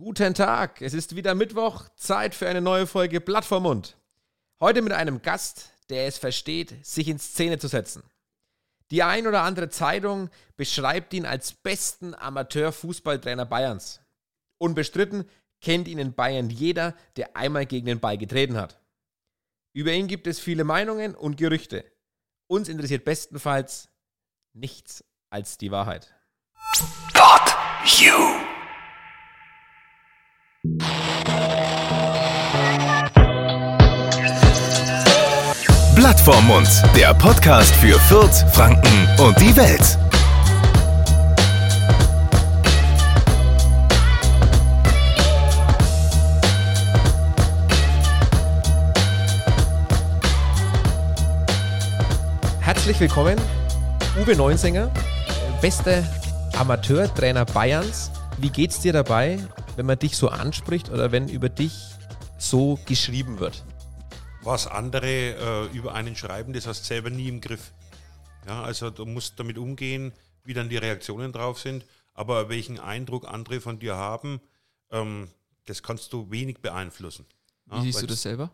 Guten Tag, es ist wieder Mittwoch, Zeit für eine neue Folge Blatt Mund. Heute mit einem Gast, der es versteht, sich in Szene zu setzen. Die ein oder andere Zeitung beschreibt ihn als besten Amateur-Fußballtrainer Bayerns. Unbestritten kennt ihn in Bayern jeder, der einmal gegen den Ball getreten hat. Über ihn gibt es viele Meinungen und Gerüchte. Uns interessiert bestenfalls nichts als die Wahrheit. Pod You. Blatt vorm der Podcast für Fürth, Franken und die Welt. Herzlich willkommen, Uwe Neunsinger, bester Amateurtrainer Bayerns. Wie geht's dir dabei, wenn man dich so anspricht oder wenn über dich so geschrieben wird? Was andere äh, über einen schreiben, das hast du selber nie im Griff. Ja, also du musst damit umgehen, wie dann die Reaktionen drauf sind. Aber welchen Eindruck andere von dir haben, ähm, das kannst du wenig beeinflussen. Wie siehst du das selber?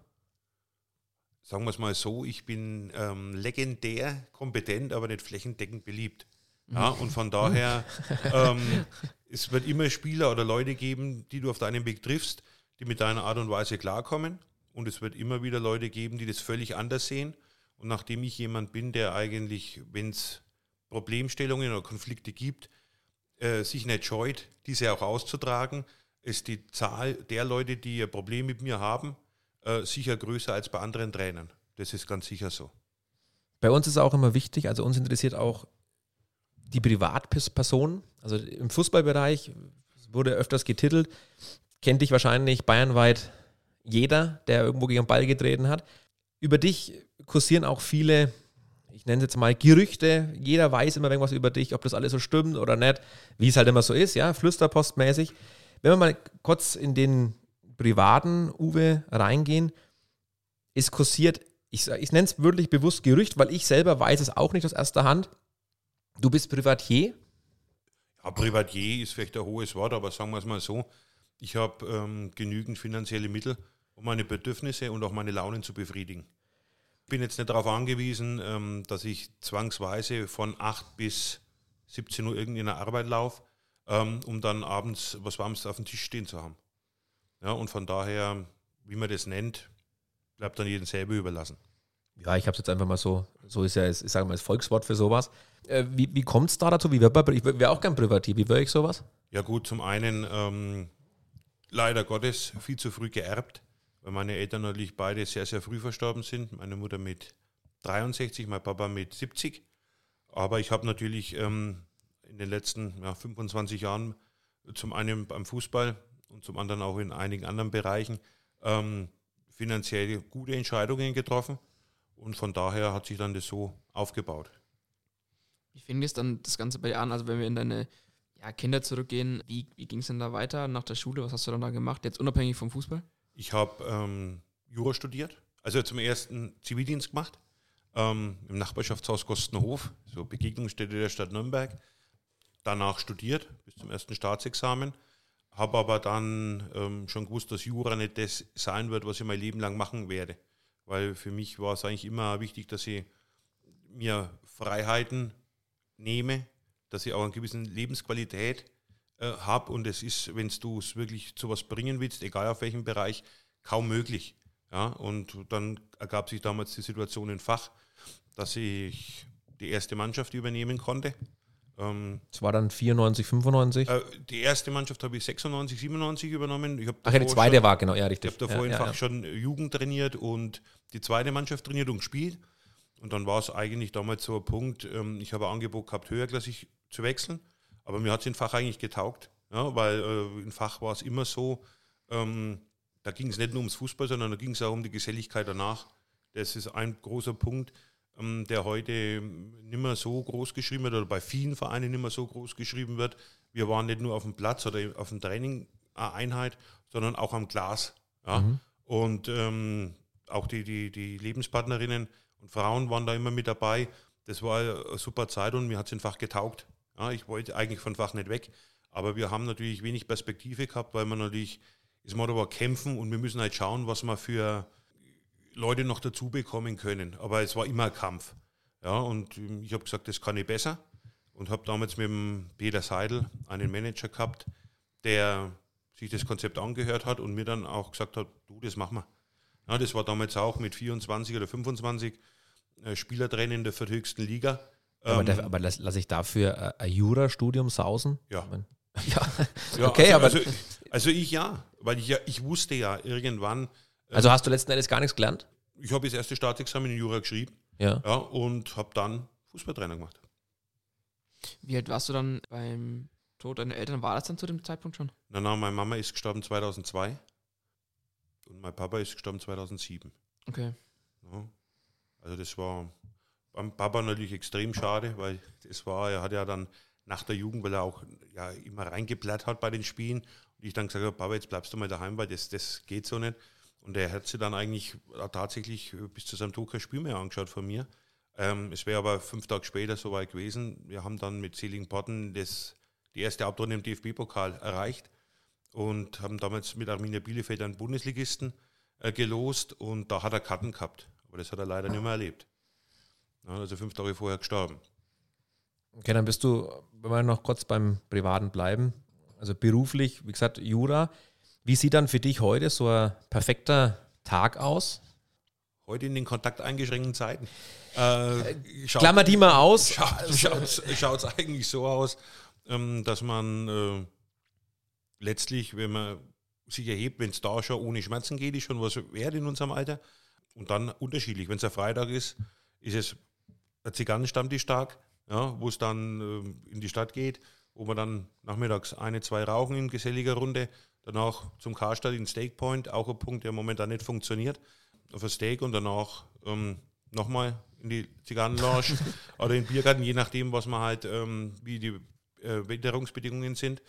Sagen wir es mal so, ich bin ähm, legendär kompetent, aber nicht flächendeckend beliebt. Ja, und von daher, ähm, es wird immer Spieler oder Leute geben, die du auf deinem Weg triffst, die mit deiner Art und Weise klarkommen. Und es wird immer wieder Leute geben, die das völlig anders sehen. Und nachdem ich jemand bin, der eigentlich, wenn es Problemstellungen oder Konflikte gibt, äh, sich nicht scheut, diese auch auszutragen, ist die Zahl der Leute, die ein Problem mit mir haben, äh, sicher größer als bei anderen Trainern. Das ist ganz sicher so. Bei uns ist auch immer wichtig, also uns interessiert auch die Privatperson. Also im Fußballbereich wurde öfters getitelt, kennt dich wahrscheinlich bayernweit jeder, der irgendwo gegen den Ball getreten hat. Über dich kursieren auch viele, ich nenne es jetzt mal Gerüchte. Jeder weiß immer irgendwas über dich, ob das alles so stimmt oder nicht, wie es halt immer so ist, ja, flüsterpostmäßig. Wenn wir mal kurz in den privaten Uwe reingehen, es kursiert, ich, ich nenne es wirklich bewusst Gerücht, weil ich selber weiß es auch nicht aus erster Hand. Du bist Privatier? Ja, Privatier ist vielleicht ein hohes Wort, aber sagen wir es mal so, ich habe ähm, genügend finanzielle Mittel, um meine Bedürfnisse und auch meine Launen zu befriedigen. Ich bin jetzt nicht darauf angewiesen, ähm, dass ich zwangsweise von 8 bis 17 Uhr irgendwie in der Arbeit laufe, ähm, um dann abends was Warmes auf dem Tisch stehen zu haben. Ja, und von daher, wie man das nennt, bleibt dann jedem selber überlassen. Ja, ich habe es jetzt einfach mal so, so ist ja, ich sage mal, das Volkswort für sowas. Äh, wie wie kommt es da dazu? Wie man, ich wäre auch gern Privatier. Wie wäre ich sowas? Ja gut, zum einen ähm, leider Gottes viel zu früh geerbt, weil meine Eltern natürlich beide sehr, sehr früh verstorben sind. Meine Mutter mit 63, mein Papa mit 70. Aber ich habe natürlich ähm, in den letzten ja, 25 Jahren zum einen beim Fußball und zum anderen auch in einigen anderen Bereichen ähm, finanziell gute Entscheidungen getroffen. Und von daher hat sich dann das so aufgebaut. Wie fing es dann das Ganze bei dir an? Also wenn wir in deine ja, Kinder zurückgehen, wie, wie ging es denn da weiter nach der Schule? Was hast du dann da gemacht? Jetzt unabhängig vom Fußball? Ich habe ähm, Jura studiert, also zum ersten Zivildienst gemacht, ähm, im Nachbarschaftshaus Kostenhof, so Begegnungsstätte der Stadt Nürnberg. Danach studiert bis zum ersten Staatsexamen, habe aber dann ähm, schon gewusst, dass Jura nicht das sein wird, was ich mein Leben lang machen werde. Weil für mich war es eigentlich immer wichtig, dass ich mir Freiheiten nehme, dass ich auch eine gewisse Lebensqualität äh, habe. Und es ist, wenn du es wirklich zu was bringen willst, egal auf welchem Bereich, kaum möglich. Ja, und dann ergab sich damals die Situation in Fach, dass ich die erste Mannschaft übernehmen konnte. Ähm, das war dann 94, 95? Äh, die erste Mannschaft habe ich 96, 97 übernommen. Ich Ach ja, die zweite schon, war genau, ja, richtig. Ich habe davor ja, einfach ja. schon Jugend trainiert und die zweite Mannschaft trainiert und gespielt. Und dann war es eigentlich damals so ein Punkt, ähm, ich habe ein Angebot gehabt, höherklassig zu wechseln, aber mir hat es in Fach eigentlich getaugt, ja, weil äh, in Fach war es immer so, ähm, da ging es nicht nur ums Fußball, sondern da ging es auch um die Geselligkeit danach. Das ist ein großer Punkt, ähm, der heute nicht mehr so groß geschrieben wird oder bei vielen Vereinen nicht mehr so groß geschrieben wird. Wir waren nicht nur auf dem Platz oder auf dem Training eine Einheit, sondern auch am Glas. Ja? Mhm. Und ähm, auch die, die, die Lebenspartnerinnen und Frauen waren da immer mit dabei. Das war eine super Zeit und mir hat es einfach getaugt. Ja, ich wollte eigentlich von Fach nicht weg, Aber wir haben natürlich wenig Perspektive gehabt, weil man natürlich, das Motto war kämpfen und wir müssen halt schauen, was wir für Leute noch dazu bekommen können. Aber es war immer ein Kampf. Ja, und ich habe gesagt, das kann ich besser. Und habe damals mit dem Peter Seidel einen Manager gehabt, der sich das Konzept angehört hat und mir dann auch gesagt hat, du, das machen wir. Ja, das war damals auch mit 24 oder 25 äh, Spielertrainer in der vierthöchsten Liga. Aber, Ähm, der, aber lasse lass ich dafür äh, ein Jurastudium sausen? Ja. Ich mein, ja. ja, okay, also, aber Also, also ich ja, weil ich ja, ich wusste ja irgendwann, also hast du letzten Endes gar nichts gelernt? ich habe das erste Staatsexamen in Jura geschrieben Ja. ja, und habe dann Fußballtrainer gemacht. Wie alt warst du dann beim Tod deiner Eltern? War das dann zu dem Zeitpunkt schon? Na, na, meine Mama ist gestorben 2002 und mein Papa ist gestorben 2007. Okay. Ja. Also das war beim Papa natürlich extrem schade, weil das war, er hat ja dann nach der Jugend, weil er auch ja, immer reingeblättert hat bei den Spielen und ich dann gesagt habe, Papa, jetzt bleibst du mal daheim, weil das, das geht so nicht. Und er hat sich dann eigentlich tatsächlich bis zu seinem Tod kein Spiel mehr angeschaut von mir. Ähm, es wäre aber fünf Tage später soweit gewesen. Wir haben dann mit Seligenporten das, die erste Hauptrunde im DFB-Pokal erreicht und haben damals mit Arminia Bielefeld einen Bundesligisten äh, gelost und da hat er Karten gehabt. Aber das hat er leider nicht mehr erlebt. Also fünf Tage vorher gestorben. Okay, dann bist du, wenn wir noch kurz beim Privaten bleiben, also beruflich, wie gesagt, Jura. Wie sieht dann für dich heute so ein perfekter Tag aus? Heute in den kontakteingeschränkten Zeiten. Äh, schaut- Klammer die mal aus. Schaut es eigentlich so aus, ähm, dass man äh, letztlich, wenn man sich erhebt, wenn es da schon ohne Schmerzen geht, ist schon was wert in unserem Alter. Und dann unterschiedlich. Wenn es ein Freitag ist, ist es ein Zigarrenstammtischtag, ja, wo es dann äh, in die Stadt geht, wo man dann nachmittags eine, zwei rauchen in geselliger Runde, danach zum Karstadt in Steak Point, auch ein Punkt, der momentan nicht funktioniert, auf ein Steak und danach ähm, nochmal in die Zigarrenlounge oder in den Biergarten, je nachdem, was man halt, ähm, wie die äh, Witterungsbedingungen sind.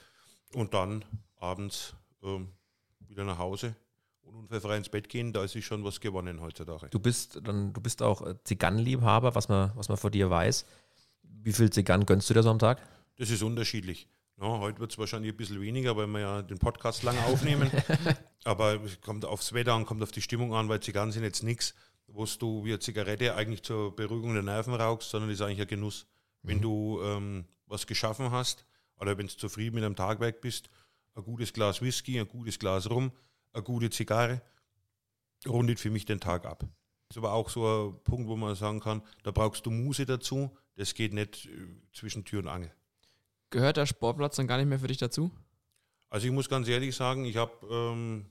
Und dann abends ähm, wieder nach Hause und unfallfrei ins Bett gehen, da ist sich schon was gewonnen heutzutage. Du bist dann, du bist auch äh, Zigarrenliebhaber, was man, was man von dir weiß. Wie viel Zigarren gönnst du dir so am Tag? Das ist unterschiedlich. Ja, heute wird es wahrscheinlich ein bisschen weniger, weil wir ja den Podcast lange aufnehmen. Aber es kommt aufs Wetter an, kommt auf die Stimmung an, weil Zigarren sind jetzt nichts, wo du wie eine Zigarette eigentlich zur Beruhigung der Nerven rauchst, sondern ist eigentlich ein Genuss. Wenn du ähm, was geschaffen hast oder wenn du zufrieden mit einem Tagwerk bist, ein gutes Glas Whisky, ein gutes Glas Rum, eine gute Zigarre, rundet für mich den Tag ab. Das ist aber auch so ein Punkt, wo man sagen kann, da brauchst du Muse dazu. Das geht nicht äh, zwischen Tür und Angel. Gehört der Sportplatz dann gar nicht mehr für dich dazu? Also ich muss ganz ehrlich sagen, ich habe ähm,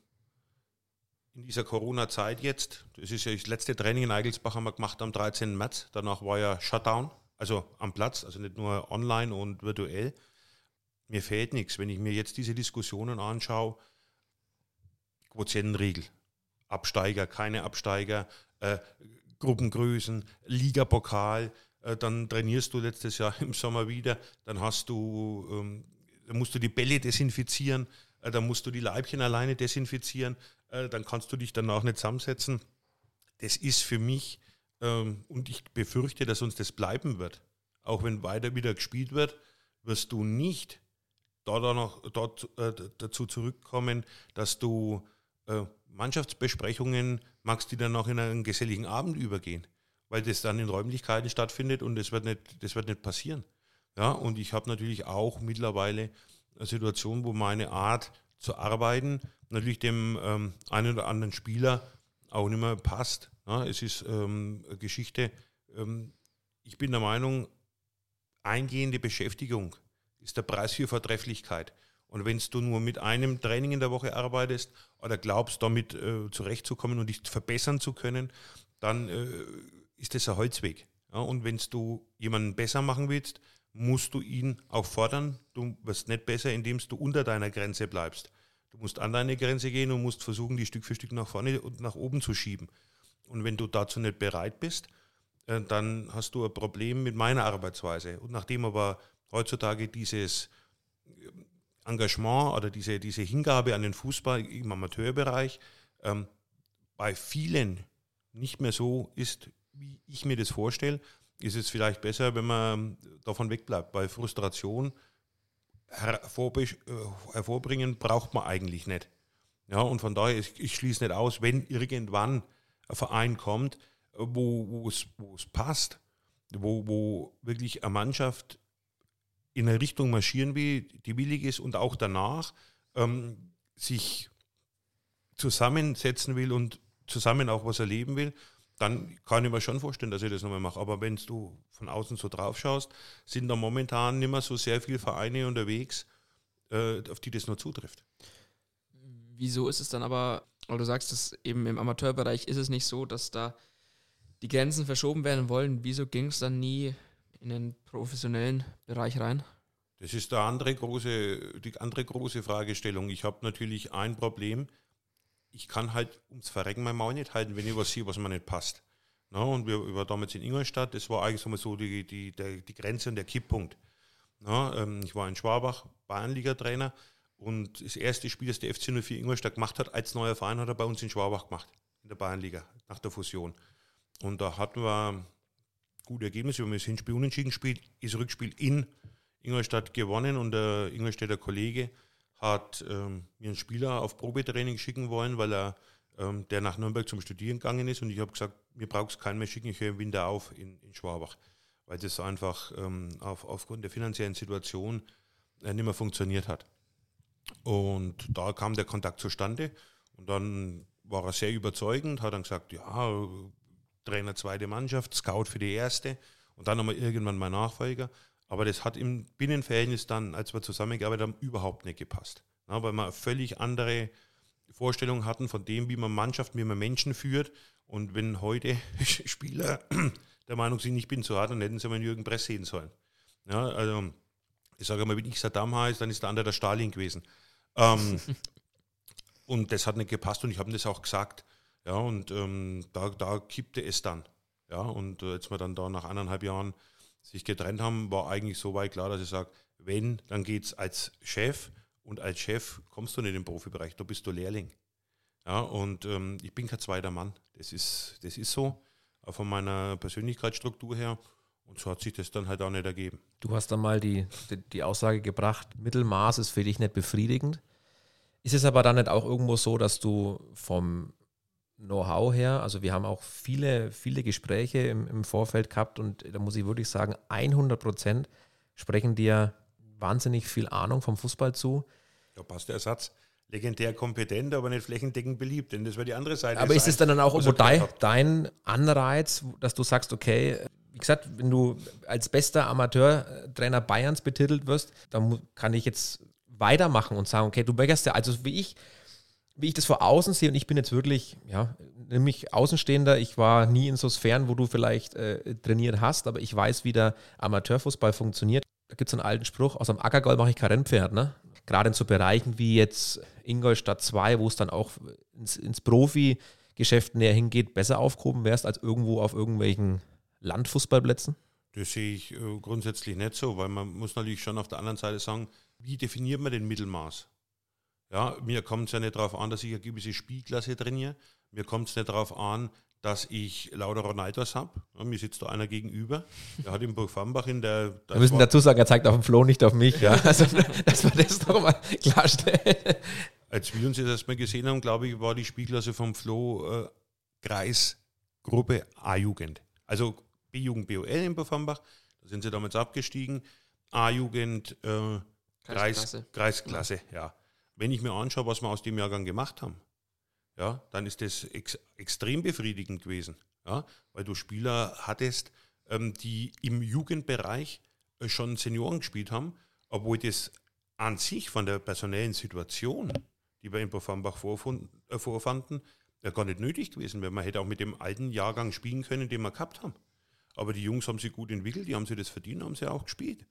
in dieser Corona-Zeit jetzt, das ist ja das letzte Training in Eigelsbach haben wir gemacht am 13. März, danach war ja Shutdown, also am Platz, also nicht nur online und virtuell. Mir fehlt nichts, wenn ich mir jetzt diese Diskussionen anschaue, Quotientenregel, Absteiger, keine Absteiger, äh, Gruppengrößen, Ligapokal, äh, dann trainierst du letztes Jahr im Sommer wieder, dann hast du, ähm, dann musst du die Bälle desinfizieren, äh, dann musst du die Leibchen alleine desinfizieren, äh, dann kannst du dich danach nicht zusammensetzen. Das ist für mich, ähm, und ich befürchte, dass uns das bleiben wird, auch wenn weiter wieder gespielt wird, wirst du nicht da noch, dort, äh, dazu zurückkommen, dass du Mannschaftsbesprechungen magst, die dann noch in einen geselligen Abend übergehen, weil das dann in Räumlichkeiten stattfindet und das wird nicht, das wird nicht passieren. Ja, und ich habe natürlich auch mittlerweile eine Situation, wo meine Art zu arbeiten natürlich dem ähm, einen oder anderen Spieler auch nicht mehr passt. Ja, es ist ähm, eine Geschichte, ähm, ich bin der Meinung, eingehende Beschäftigung ist der Preis für Vertrefflichkeit. Und wenn du nur mit einem Training in der Woche arbeitest oder glaubst, damit äh, zurechtzukommen und dich verbessern zu können, dann äh, ist das ein Holzweg. Ja, und wenn du jemanden besser machen willst, musst du ihn auch fordern. Du wirst nicht besser, indem du unter deiner Grenze bleibst. Du musst an deine Grenze gehen und musst versuchen, die Stück für Stück nach vorne und nach oben zu schieben. Und wenn du dazu nicht bereit bist, äh, dann hast du ein Problem mit meiner Arbeitsweise. Und nachdem aber heutzutage dieses Engagement oder diese, diese Hingabe an den Fußball im Amateurbereich ähm, bei vielen nicht mehr so ist, wie ich mir das vorstelle, ist es vielleicht besser, wenn man davon wegbleibt. Bei Frustration hervorbringen, braucht man eigentlich nicht. Ja, und von daher, ich, ich schließe nicht aus, wenn irgendwann ein Verein kommt, wo es passt, wo, wo wirklich eine Mannschaft in eine Richtung marschieren will, die willig ist und auch danach ähm, sich zusammensetzen will und zusammen auch was erleben will, dann kann ich mir schon vorstellen, dass ich das nochmal mache. Aber wenn du von außen so drauf schaust, sind da momentan nicht mehr so sehr viele Vereine unterwegs, äh, auf die das nur zutrifft. Wieso ist es dann aber, weil du sagst, dass eben im Amateurbereich ist es nicht so, dass da die Grenzen verschoben werden wollen. Wieso ging es dann nie in den professionellen Bereich rein? Das ist der andere große, die andere große Fragestellung. Ich habe natürlich ein Problem. Ich kann halt ums Verrecken mein Maul nicht halten, wenn ich was sehe, was mir nicht passt. Na, und wir, wir waren damals in Ingolstadt, das war eigentlich so die, die, die, die Grenze und der Kipppunkt. Na, ähm, ich war in Schwabach, Bayernliga-Trainer und das erste Spiel, das der FC 04 Ingolstadt gemacht hat, als neuer Verein, hat er bei uns in Schwabach gemacht, in der Bayernliga, nach der Fusion. Und da hatten wir gute Ergebnisse. Wir haben das Hinspiel unentschieden gespielt, ist Rückspiel in Ingolstadt gewonnen und der Ingolstädter Kollege hat ähm, mir einen Spieler auf Probetraining schicken wollen, weil er ähm, der nach Nürnberg zum Studieren gegangen ist und ich habe gesagt, mir braucht es keinen mehr schicken, ich höre im Winter auf in, in Schwabach, weil das einfach ähm, auf, aufgrund der finanziellen Situation äh, nicht mehr funktioniert hat. Und da kam der Kontakt zustande und dann war er sehr überzeugend, hat dann gesagt, ja, Trainer zweite Mannschaft, Scout für die erste und dann nochmal irgendwann mein Nachfolger. Aber das hat im Binnenverhältnis dann, als wir zusammengearbeitet haben, überhaupt nicht gepasst. Ja, weil wir eine völlig andere Vorstellung hatten von dem, wie man Mannschaften, wie man Menschen führt. Und wenn heute Spieler der Meinung sind, ich bin zu hart, dann hätten sie mal Jürgen Press sehen sollen. Ja, also ich sage mal, wenn ich Saddam heiße, dann ist der andere der Stalin gewesen. Ähm, und das hat nicht gepasst und ich habe das auch gesagt. Ja, und ähm, da, da kippte es dann. Ja, und äh, als wir dann da nach eineinhalb Jahren sich getrennt haben, war eigentlich so weit klar, dass ich sage, wenn, dann geht es als Chef und als Chef kommst du nicht in den Profibereich, da bist du Lehrling. Ja, und ähm, ich bin kein zweiter Mann. Das ist, das ist so, auch von meiner Persönlichkeitsstruktur her. Und so hat sich das dann halt auch nicht ergeben. Du hast dann mal die, die, die Aussage gebracht, Mittelmaß ist für dich nicht befriedigend. Ist es aber dann nicht auch irgendwo so, dass du vom Know-how her, also wir haben auch viele, viele Gespräche im, im, Vorfeld gehabt und da muss ich wirklich sagen, 100 Prozent sprechen dir wahnsinnig viel Ahnung vom Fußball zu. Da passt der Satz. Legendär kompetent, aber nicht flächendeckend beliebt, denn das war die andere Seite. Aber ist es dann, dann auch irgendwo dein, dein Anreiz, dass du sagst, okay, wie gesagt, wenn du als bester Amateurtrainer Bayerns betitelt wirst, dann kann ich jetzt weitermachen und sagen, okay, du bürgerst ja, also wie ich, wie ich das vor außen sehe, und ich bin jetzt wirklich, ja, nämlich Außenstehender, ich war nie in so Sphären, wo du vielleicht äh, trainiert hast, aber ich weiß, wie der Amateurfußball funktioniert. Da gibt es einen alten Spruch, aus dem Ackergall mache ich kein Rennpferd, ne? Gerade in so Bereichen wie jetzt Ingolstadt 2, wo es dann auch ins, ins Profi-Geschäft näher hingeht, besser aufgehoben wärst als irgendwo auf irgendwelchen Landfußballplätzen? Das sehe ich äh, grundsätzlich nicht so, weil man muss natürlich schon auf der anderen Seite sagen, wie definiert man den Mittelmaß? Ja, mir kommt es ja nicht darauf an, dass ich eine gewisse Spielklasse trainiere. Mir kommt es nicht darauf an, dass ich lauter Ronaldos habe. Ja, mir sitzt da einer gegenüber. Der hat im Burg Fambach in der. Wir müssen dazu sagen, er zeigt auf den Flo, nicht auf mich. Ja. Also, dass wir das doch mal klarstellen. Als wir uns jetzt erstmal gesehen haben, glaube ich, war die Spielklasse vom Flo äh, Kreisgruppe A-Jugend. Also B-Jugend BOL in Burg Fambach. Da sind sie damals abgestiegen. A-Jugend äh, Kreisklasse. Kreisklasse, ja wenn ich mir anschaue, was wir aus dem Jahrgang gemacht haben, ja, dann ist das ex extrem befriedigend gewesen, ja, weil du Spieler hattest, ähm, die im Jugendbereich äh, schon Senioren gespielt haben, obwohl das an sich von der personellen Situation, die wir in Bofambach äh, vorfanden, ja gar nicht nötig gewesen wäre. Man hätte auch mit dem alten Jahrgang spielen können, den wir gehabt haben. Aber die Jungs haben sich gut entwickelt, die haben sich das verdient, haben sie auch gespielt.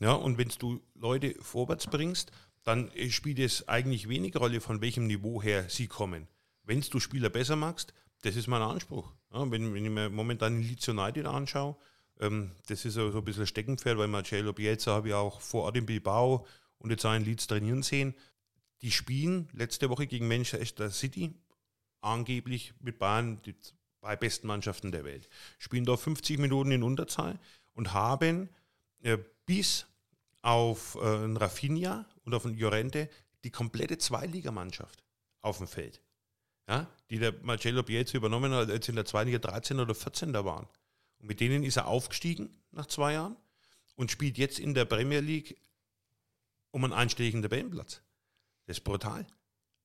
Ja, und wenn du Leute vorwärts bringst, dann äh, spielt es eigentlich wenig Rolle, von welchem Niveau her sie kommen. Wenn du Spieler besser magst, das ist mein Anspruch. Ja, wenn, wenn, ich mir momentan Leeds United anschaue, ähm, das ist so, ein bisschen Steckenpferd, weil Marcelo Bielsa habe ich auch vor Ort in Bilbao und jetzt auch in Leeds trainieren sehen. Die spielen letzte Woche gegen Manchester City, angeblich mit Bayern die zwei besten Mannschaften der Welt. Spielen da 50 Minuten in Unterzahl und haben äh, bis auf äh, Rafinha und auf einen Llorente die komplette Zweiligamannschaft auf dem Feld. Ja, die der Marcello Bielsa übernommen hat, als in der zweiten Liga 13 oder 14 da waren. Und mit denen ist er aufgestiegen nach zwei Jahren und spielt jetzt in der Premier League um einen einstelligen Tabellenplatz. Das ist brutal.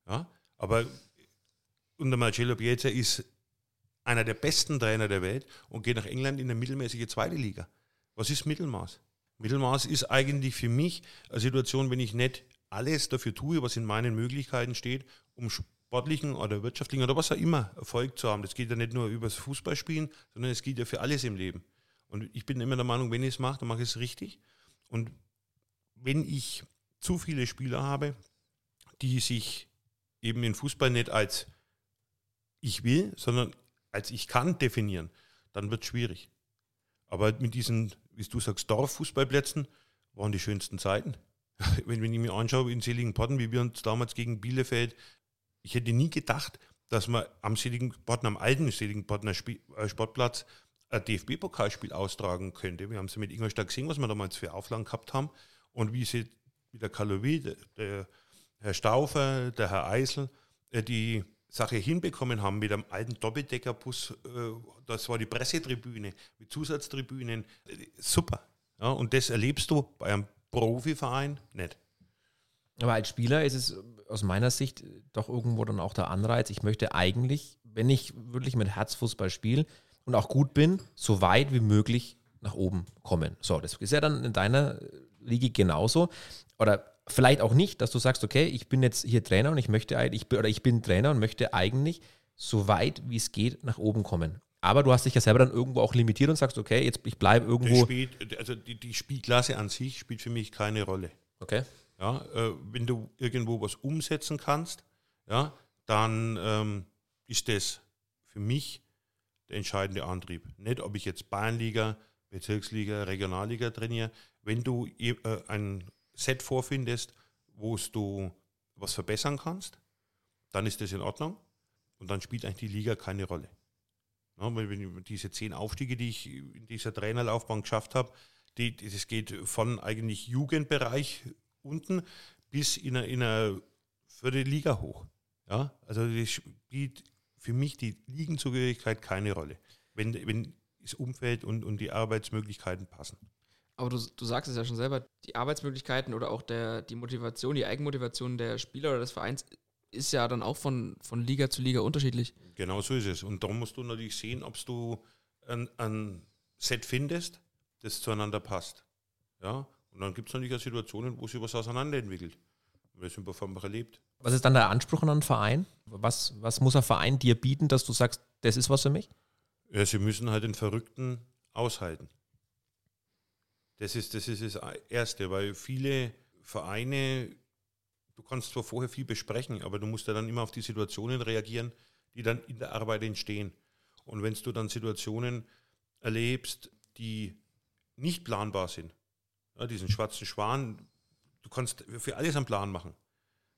Ja, aber unter Marcello Bielsa ist einer der besten Trainer der Welt und geht nach England in eine mittelmäßige zweite Liga. Was ist Mittelmaß? Mittelmaß ist eigentlich für mich eine Situation, wenn ich nicht alles dafür tue, was in meinen Möglichkeiten steht, um sportlichen oder wirtschaftlichen oder was auch immer Erfolg zu haben. Das geht ja nicht nur über das Fußballspielen, sondern es geht ja für alles im Leben. Und ich bin immer der Meinung, wenn ich es mache, dann mache ich es richtig. Und wenn ich zu viele Spieler habe, die sich eben in Fußball nicht als ich will, sondern als ich kann definieren, dann wird es schwierig. Aber mit diesen, wie du sagst, Dorffußballplätzen waren die schönsten Zeiten. Wenn, wenn ich mir anschaue in Seligenporten, wie wir uns damals gegen Bielefeld, ich hätte nie gedacht, dass man am Seligenporten, am alten Seligenportener äh, Sportplatz ein DFB-Pokalspiel austragen könnte. Wir haben es mit Ingolstadt gesehen, was wir damals für Auflagen gehabt haben und wie sie, wie der Kalowi, der, der Herr Staufer, der Herr Eisel, äh, die Sache hinbekommen haben mit einem alten Doppeldeckerbus. Äh, das war die Pressetribüne mit Zusatztribünen. Super. Ja, und das erlebst du bei einem Profiverein nicht. Aber als Spieler ist es aus meiner Sicht doch irgendwo dann auch der Anreiz. Ich möchte eigentlich, wenn ich wirklich mit Herzfußball spiele und auch gut bin, so weit wie möglich nach oben kommen. So, das ist ja dann in deiner Liga genauso. Oder vielleicht auch nicht, dass du sagst, okay, ich bin jetzt hier Trainer und ich möchte ich oder ich bin Trainer und möchte eigentlich so weit wie es geht nach oben kommen. Aber du hast dich ja selber dann irgendwo auch limitiert und sagst, okay, jetzt ich bleibe irgendwo. Spielt, also die, die, Spielklasse an sich spielt für mich keine Rolle. Okay. Ja, äh, wenn du irgendwo was umsetzen kannst, ja, dann ähm, ist das für mich der entscheidende Antrieb. Nicht, ob ich jetzt Bayernliga, Bezirksliga, Regionalliga trainiere. Wenn du äh, ein Set vorfindest, wo du was verbessern kannst, dann ist das in Ordnung und dann spielt eigentlich die Liga keine Rolle. Ja, weil wenn diese zehn Aufstiege, die ich in dieser Trainerlaufbahn geschafft habe, die, das geht von eigentlich Jugendbereich unten bis in eine, in eine vierte Liga hoch. Ja, also das spielt für mich die Ligenzugehörigkeit keine Rolle, wenn, wenn das Umfeld und, und die Arbeitsmöglichkeiten passen. Aber du, du sagst es ja schon selber, die Arbeitsmöglichkeiten oder auch der, die Motivation, die Eigenmotivation der Spieler oder des Vereins ist ja dann auch von, von Liga zu Liga unterschiedlich. Genau so ist es. Und darum musst du natürlich sehen, ob du ein, ein Set findest, das zueinander passt. Ja? Und dann gibt es natürlich auch Situationen, wo sich was auseinanderentwickelt. Wir sind einfach erlebt. Was ist dann der Anspruch an einen Verein? Was, was muss ein Verein dir bieten, dass du sagst, das ist was für mich? Ja, sie müssen halt den Verrückten aushalten. Das ist, das ist das Erste, weil viele Vereine, du kannst zwar vorher viel besprechen, aber du musst ja dann immer auf die Situationen reagieren, die dann in der Arbeit entstehen. Und wenn du dann Situationen erlebst, die nicht planbar sind, ja, diesen schwarzen Schwan, du kannst für alles einen Plan machen.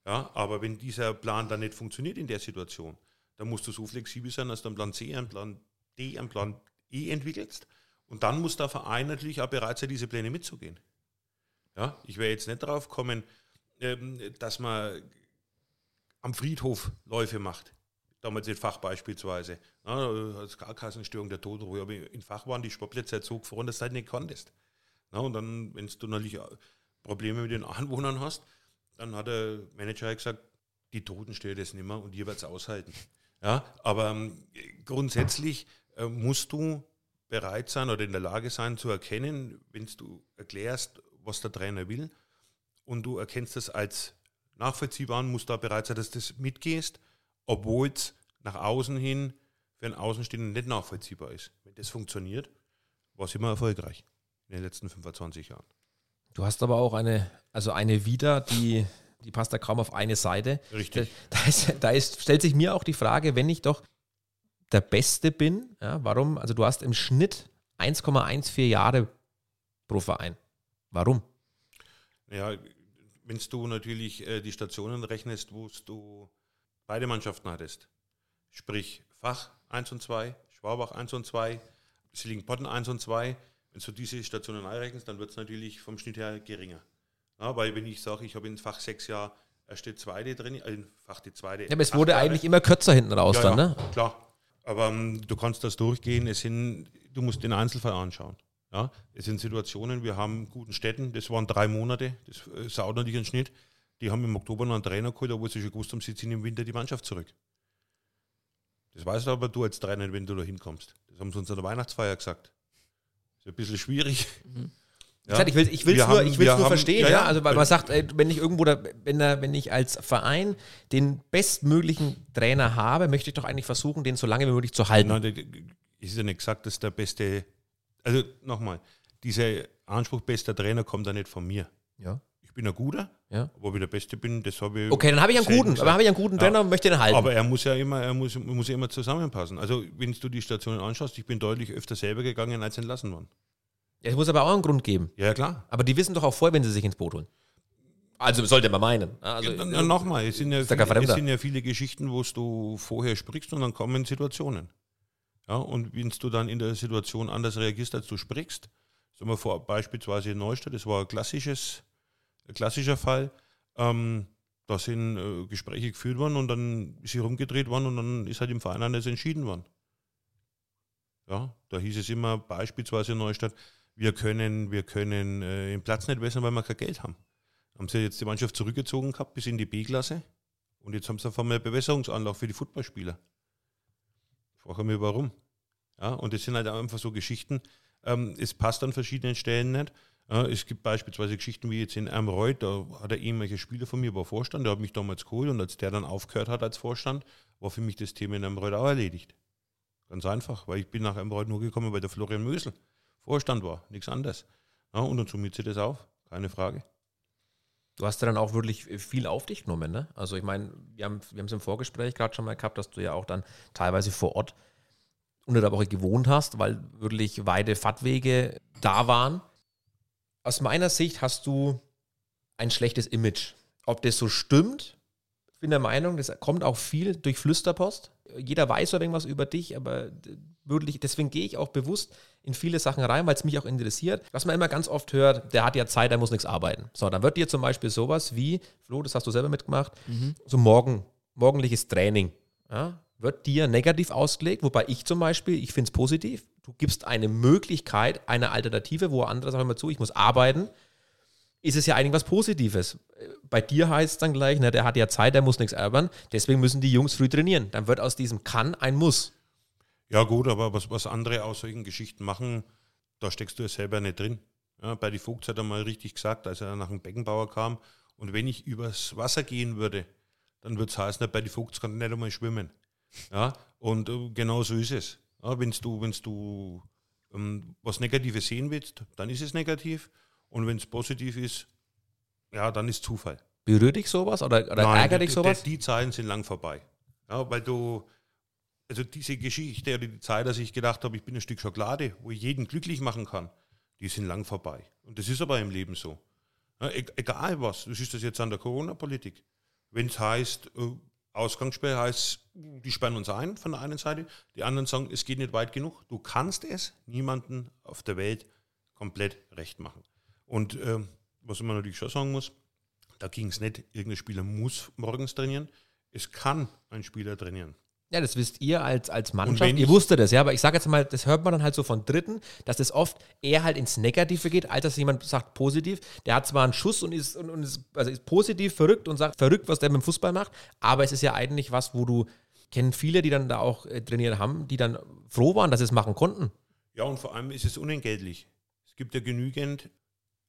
Ja, aber wenn dieser Plan dann nicht funktioniert in der Situation, dann musst du so flexibel sein, dass du einen Plan C, einen Plan D, einen Plan E entwickelst und dann muss der Verein natürlich auch bereit sein, diese Pläne mitzugehen. Ja, ich wäre jetzt nicht darauf kommen, ähm, dass man am Friedhof Läufe macht. Damals in Fach beispielsweise. Ja, als Karkassenstörung der Todruhe. Aber in Fach waren die Sportplätze halt so gefroren, dass du halt nicht konntest. Ja, und dann, wenn du natürlich Probleme mit den Anwohnern hast, dann hat der Manager halt gesagt, die Toten stellen das nicht mehr und ihr werdet es aushalten. Ja, aber ähm, grundsätzlich äh, musst du bereit sein oder in der Lage sein zu erkennen, wenn du erklärst, was der Trainer will und du erkennst das als nachvollziehbar und musst da bereit sein, dass du das mitgehst, obwohl es nach außen hin für einen Außenstehenden nicht nachvollziehbar ist. Wenn das funktioniert, war es immer erfolgreich in den letzten 25 Jahren. Du hast aber auch eine, also eine Wieder, die, die passt da kaum auf eine Seite. Richtig. Da, ist, da ist, stellt sich mir auch die Frage, wenn ich doch der Beste bin. Ja, warum? Also du hast im Schnitt 1,14 Jahre pro Verein. Warum? Ja, wenn du natürlich äh, die Stationen rechnest, wo du beide Mannschaften hattest, sprich Fach 1 und 2, Schwabach 1 und 2, Sillingpotten 1 und 2, Wenn du diese Stationen einrechnest, dann wird es natürlich vom Schnitt her geringer. Ja, weil wenn ich sage, ich habe in Fach sechs Jahre erste, zweite drin, äh, in Fach die zweite. Ja, aber es wurde eigentlich immer kürzer hinten raus ja, dann, ja, ne? Klar. Aber ähm, du kannst das durchgehen. Es sind, du musst den Einzelfall anschauen. Ja, es sind Situationen, wir haben guten Städten, das waren drei Monate, das äh, saut natürlich einen Schnitt. Die haben im Oktober noch einen Trainer geholt, obwohl sie schon gewusst haben, sie ziehen im Winter die Mannschaft zurück. Das weißt aber du als Trainer, nicht, wenn du da hinkommst. Das haben sie uns an der Weihnachtsfeier gesagt. ist ein bisschen schwierig. Wie gesagt, ich will ich will's Wir nur, haben- ich will's nur haben- verstehen, ja, ja, ja. Also weil man sagt, ey, wenn ich irgendwo da, wenn, da, wenn ich als Verein den bestmöglichen Trainer habe, möchte ich doch eigentlich versuchen, den so lange wie möglich zu halten. Nein, ist ja nicht gesagt, dass der beste. Also nochmal, dieser Anspruch bester Trainer kommt ja nicht von mir. Ja. Ich bin ein guter, Ja. ob ich der Beste bin, das habe ich. Okay, dann habe ich einen guten, gesagt. aber habe ich einen guten Ja. Trainer und möchte den halten. Aber er muss ja immer, er muss, muss ja immer zusammenpassen. Also wenn du die Stationen anschaust, ich bin deutlich öfter selber gegangen als entlassen worden. Es muss aber auch einen Grund geben. Ja, klar. Aber die wissen doch auch vorher, wenn sie sich ins Boot holen. Also sollte man meinen. Also, Ja, na, Nochmal, es sind, ja viele, es sind ja viele Geschichten, wo du vorher sprichst und dann kommen Situationen. Ja, und wenn du dann in der Situation anders reagierst, als du sprichst, sagen wir vor, beispielsweise in Neustadt, das war ein, klassisches, ein klassischer Fall, ähm, da sind äh, Gespräche geführt worden und dann ist sie rumgedreht worden und dann ist halt im Verein anders entschieden worden. Ja, da hieß es immer beispielsweise in Neustadt, wir können, wir können äh, den Platz nicht wässern, weil wir kein Geld haben haben sie jetzt die Mannschaft zurückgezogen gehabt bis in die B-Klasse und jetzt haben sie auf einmal eine Bewässerungsanlage für die Footballspieler. Frage mich warum. Ja, und das sind halt einfach so Geschichten. Ähm, es passt an verschiedenen Stellen nicht. Ja, es gibt beispielsweise Geschichten wie jetzt in Amreuth, da hat er ehemaliger Spieler von mir, war Vorstand, der hat mich damals geholt und als der dann aufgehört hat als Vorstand, war für mich das Thema in Amreuth auch erledigt. Ganz einfach, weil ich bin nach Amreuth nur gekommen, weil der Florian Mösel Vorstand war, nichts anderes. Ja, und dann summiert sie das auf, keine Frage. Du hast ja dann auch wirklich viel auf dich genommen, ne? Also ich meine, wir haben es im Vorgespräch gerade schon mal gehabt, dass du ja auch dann teilweise vor Ort unter der Woche gewohnt hast, weil wirklich weite Fahrtwege da waren. Aus meiner Sicht hast du ein schlechtes Image. Ob das so stimmt, ich bin der Meinung, das kommt auch viel durch Flüsterpost. Jeder weiß so irgendwas über dich, aber wirklich, deswegen gehe ich auch bewusst in viele Sachen rein, weil es mich auch interessiert. Was man immer ganz oft hört, der hat ja Zeit, der muss nichts arbeiten. So, dann wird dir zum Beispiel sowas wie, Flo, das hast du selber mitgemacht, so morgen, morgendliches Training, ja, wird dir negativ ausgelegt, wobei ich zum Beispiel, ich finde es positiv. Du gibst eine Möglichkeit, eine Alternative, wo andere sagen immer zu, ich muss arbeiten, ist es ja eigentlich was Positives. Bei dir heißt es dann gleich, ne, der hat ja Zeit, der muss nichts erben, deswegen müssen die Jungs früh trainieren. Dann wird aus diesem kann ein Muss. Ja, gut, aber was, was andere aus solchen Geschichten machen, da steckst du ja selber nicht drin. Ja, bei die Vogts hat er mal richtig gesagt, als er nach dem Beckenbauer kam, und wenn ich übers Wasser gehen würde, dann würde es heißen, bei die Vogts kann ich nicht einmal schwimmen. Ja, und äh, genau so ist es. Ja, wenn du, wenn's du ähm, was Negatives sehen willst, dann ist es negativ. Und wenn es positiv ist, ja, dann ist Zufall. Berührt dich sowas oder, oder Nein, ärgert dich sowas? Die, die Zeiten sind lang vorbei. Ja, weil du, also diese Geschichte oder die Zeit, dass ich gedacht habe, ich bin ein Stück Schokolade, wo ich jeden glücklich machen kann, die sind lang vorbei. Und das ist aber im Leben so. Ja, e egal was, das ist das jetzt an der Corona-Politik. Wenn es heißt, äh, Ausgangssperre heißt, die sperren uns ein von der einen Seite, die anderen sagen, es geht nicht weit genug. Du kannst es niemanden auf der Welt komplett recht machen. Und ähm, was man natürlich schon sagen muss, da ging es nicht, irgendein Spieler muss morgens trainieren. Es kann ein Spieler trainieren. Ja, das wisst ihr als, als Mannschaft. Ihr wusstet das, ja, aber ich sage jetzt mal, das hört man dann halt so von Dritten, dass das oft eher halt ins Negative geht, als dass jemand sagt positiv. Der hat zwar einen Schuss und ist, und, und ist, also ist positiv verrückt und sagt verrückt, was der mit dem Fußball macht, aber es ist ja eigentlich was, wo du, kennen viele, die dann da auch äh, trainiert haben, die dann froh waren, dass sie es machen konnten. Ja, und vor allem ist es unentgeltlich. Es gibt ja genügend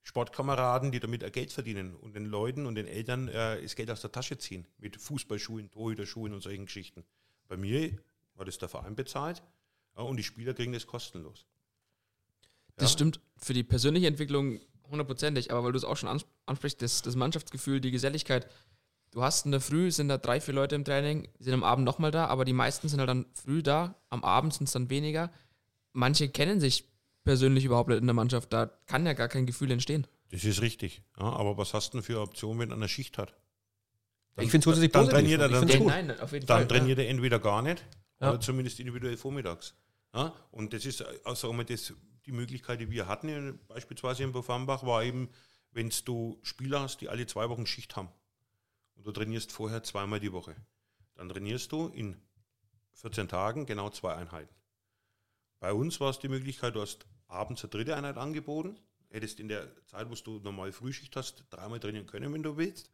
Sportkameraden, die damit Geld verdienen und den Leuten und den Eltern äh, das Geld aus der Tasche ziehen mit Fußballschuhen, Torhüterschuhen und solchen Geschichten. Bei mir hat es der Verein bezahlt ja, und die Spieler kriegen das kostenlos. Das Ja. stimmt für die persönliche Entwicklung hundertprozentig, aber weil du es auch schon ans- ansprichst, das, das Mannschaftsgefühl, die Geselligkeit. Du hast in der Früh, sind da drei, vier Leute im Training, sind am Abend nochmal da, aber die meisten sind halt dann früh da, am Abend sind es dann weniger. Manche kennen sich persönlich überhaupt nicht in der Mannschaft, da kann ja gar kein Gefühl entstehen. Das ist richtig. Ja, aber was hast du denn für eine Option, wenn er eine Schicht hat? Dann- Ich finde es grundsätzlich dann positiv. trainiert er dann gut. nein, auf jeden Dann Fall. trainiert er entweder gar nicht Ja. oder zumindest individuell vormittags. Ja? Und das ist also sagen wir, das die Möglichkeit, die wir hatten, beispielsweise in Bofambach, war eben, wenn du Spieler hast, die alle zwei Wochen Schicht haben und du trainierst vorher zweimal die Woche, dann trainierst du in 14 Tagen genau zwei Einheiten. Bei uns war es die Möglichkeit, du hast abends eine dritte Einheit angeboten, hättest in der Zeit, wo du normal Frühschicht hast, dreimal trainieren können, wenn du willst.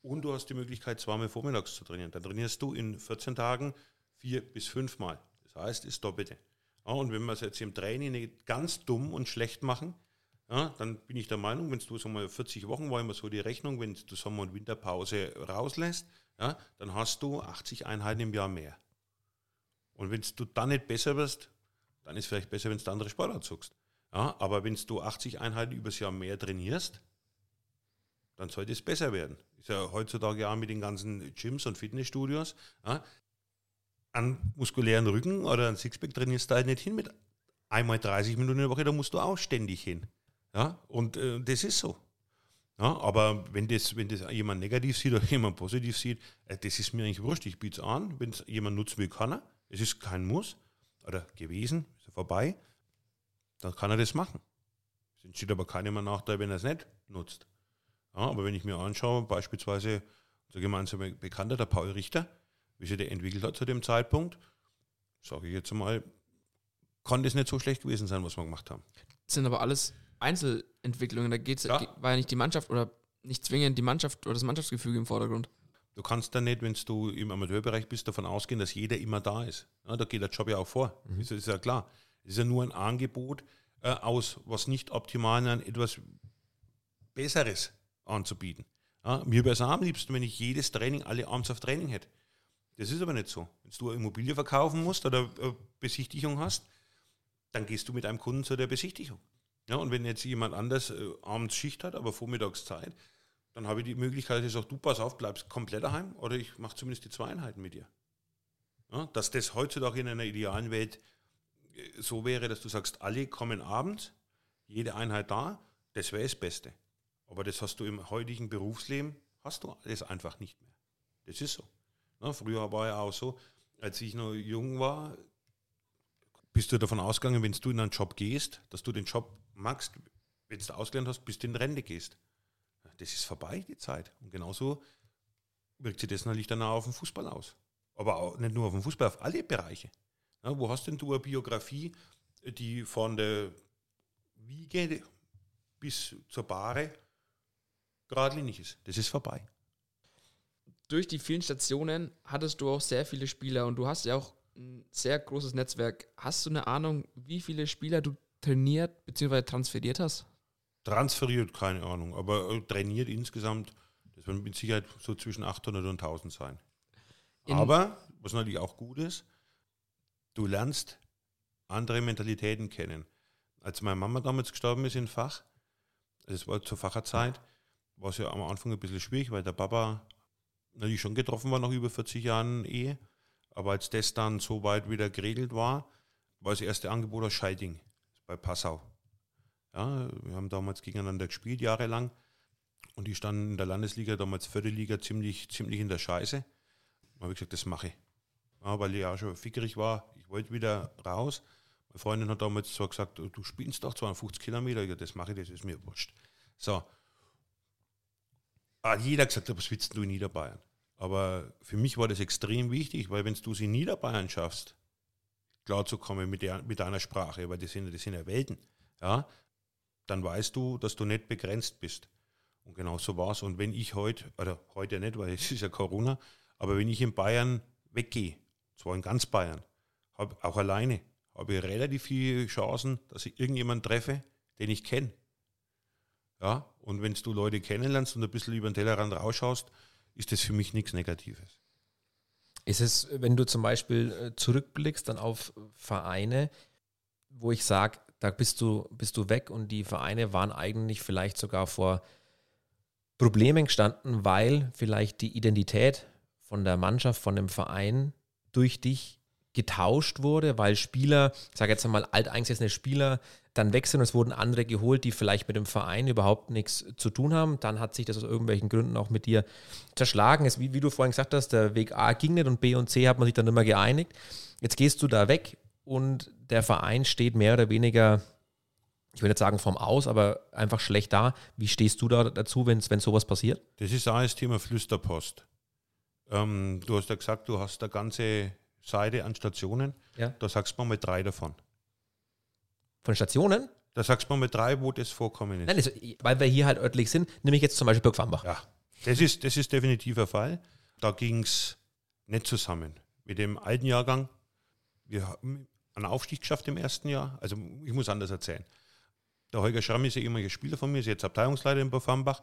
Und du hast die Möglichkeit, zweimal vormittags zu trainieren. Dann trainierst du in 14 Tagen vier bis fünfmal. Das heißt, ist Doppelte. Ja, und wenn wir es jetzt im Training nicht ganz dumm und schlecht machen, ja, dann bin ich der Meinung, wenn du so mal 40 Wochen war immer so die Rechnung, wenn du Sommer- und Winterpause rauslässt, ja, dann hast du 80 Einheiten im Jahr mehr. Und wenn du dann nicht besser wirst, dann ist es vielleicht besser, wenn du andere Sportart suchst. Ja, aber wenn du 80 Einheiten übers Jahr mehr trainierst, dann sollte es besser werden. Ist ja heutzutage auch mit den ganzen Gyms und Fitnessstudios. Ja, an muskulären Rücken oder an Sixpack trainierst du halt nicht hin mit einmal 30 Minuten in der Woche, da musst du auch ständig hin. Ja, und äh, das ist so. Ja, aber wenn das, wenn das jemand negativ sieht oder jemand positiv sieht, äh, das ist mir eigentlich wurscht. Ich biete es an. Wenn es jemand nutzen will, kann er. Es ist kein Muss oder gewesen, ist er vorbei. Dann kann er das machen. Es entsteht aber keiner mehr Nachteil, wenn er es nicht nutzt. Ja, aber wenn ich mir anschaue, beispielsweise unser gemeinsamer Bekannter, der Paul Richter, wie sich der entwickelt hat zu dem Zeitpunkt, sage ich jetzt mal, kann das nicht so schlecht gewesen sein, was wir gemacht haben. Das sind aber alles Einzelentwicklungen. Da geht's, Ja. war ja nicht die Mannschaft oder nicht zwingend die Mannschaft oder das Mannschaftsgefüge im Vordergrund. Du kannst dann nicht, wenn du im Amateurbereich bist, davon ausgehen, dass jeder immer da ist. Ja, da geht der Job ja auch vor. Das ist ja klar. Es ist ja nur ein Angebot äh, aus was nicht optimalen an etwas Besseres anzubieten. Ja, mir wäre es am liebsten, wenn ich jedes Training alle abends auf Training hätte. Das ist aber nicht so. Wenn du eine Immobilie verkaufen musst oder eine Besichtigung hast, dann gehst du mit einem Kunden zu der Besichtigung. Ja, und wenn jetzt jemand anders äh, abends Schicht hat, aber vormittags Zeit, dann habe ich die Möglichkeit, dass ich sage, du pass auf, bleibst komplett daheim oder ich mache zumindest die zwei Einheiten mit dir. Ja, dass das heutzutage in einer idealen Welt äh, so wäre, dass du sagst, alle kommen abends, jede Einheit da, das wäre das Beste. Aber das hast du im heutigen Berufsleben, hast du das einfach nicht mehr. Das ist so. Ja, früher war ja auch so, als ich noch jung war, bist du davon ausgegangen, wenn du in einen Job gehst, dass du den Job magst, wenn du ausgelernt hast, bis du in Rente gehst. Das ist vorbei, die Zeit. Und genauso wirkt sich das natürlich dann auch auf den Fußball aus. Aber auch nicht nur auf den Fußball, auf alle Bereiche. Ja, wo hast denn du eine Biografie, die von der Wiege bis zur Bahre geradlinig ist? Das ist vorbei. Durch die vielen Stationen hattest du auch sehr viele Spieler und du hast ja auch ein sehr großes Netzwerk. Hast du eine Ahnung, wie viele Spieler du trainiert bzw. transferiert hast? Transferiert, keine Ahnung, aber äh, trainiert insgesamt, das werden mit Sicherheit so zwischen 800 und 1000 sein. In- aber, was natürlich auch gut ist, du lernst andere Mentalitäten kennen. Als meine Mama damals gestorben ist in Fach, das war zur Facherzeit, war es ja am Anfang ein bisschen schwierig, weil der Papa natürlich schon getroffen war nach über 40 Jahren Ehe. Aber als das dann so weit wieder geregelt war, war das erste Angebot aus Scheiding bei Passau. Ja, wir haben damals gegeneinander gespielt, jahrelang. Und die standen in der Landesliga, damals vierte Liga, ziemlich, ziemlich in der Scheiße. Da habe ich gesagt, das mache ich. Ja, weil ich ja schon fickerig war. Ich wollte wieder raus. Meine Freundin hat damals zwar gesagt, du spielst doch 52 Kilometer. Ich gesagt, das mache ich, das ist mir wurscht. So. Hat jeder gesagt, was willst du in Niederbayern? Aber für mich war das extrem wichtig, weil wenn du es in Niederbayern schaffst, klarzukommen mit, der, mit deiner Sprache, weil das sind, das sind ja Welten, ja, dann weißt du, dass du nicht begrenzt bist. Und genau so war es. Und wenn ich heute, oder heute nicht, weil es ist ja Corona, aber wenn ich in Bayern weggehe, zwar in ganz Bayern, hab, auch alleine, habe ich relativ viele Chancen, dass ich irgendjemanden treffe, den ich kenne. Ja, und wenn du Leute kennenlernst und ein bisschen über den Tellerrand rausschaust, ist das für mich nichts Negatives. Ist es, wenn du zum Beispiel äh, zurückblickst dann auf Vereine, wo ich sage, da bist du, bist du weg und die Vereine waren eigentlich vielleicht sogar vor Problemen gestanden, weil vielleicht die Identität von der Mannschaft, von dem Verein durch dich getauscht wurde, weil Spieler, ich sage jetzt einmal alteingesessene Spieler, dann wechseln und es wurden andere geholt, die vielleicht mit dem Verein überhaupt nichts zu tun haben. Dann hat sich das aus irgendwelchen Gründen auch mit dir zerschlagen. Es, wie, wie du vorhin gesagt hast, der Weg A ging nicht und B und C hat man sich dann immer geeinigt. Jetzt gehst du da weg und der Verein steht mehr oder weniger ich will nicht sagen vom Aus, aber einfach schlecht da. Wie stehst du da dazu, wenn sowas passiert? Das ist auch das Thema Flüsterpost. Ähm, du hast ja gesagt, du hast eine ganze Seite an Stationen. Ja. Da sagst du mal drei davon. Von Stationen? Da sagst du mal drei, wo das vorkommen ist. Nein, also, weil wir hier halt örtlich sind, nehme ich jetzt zum Beispiel Burg Wambach. Ja, das ist, das ist definitiv ein Fall. Da ging es nicht zusammen. Mit dem alten Jahrgang, wir haben einen Aufstieg geschafft im ersten Jahr. Also ich muss anders erzählen. Der Holger Schramm ist ja ehemaliger Spieler von mir, ist jetzt Abteilungsleiter in Bofambach.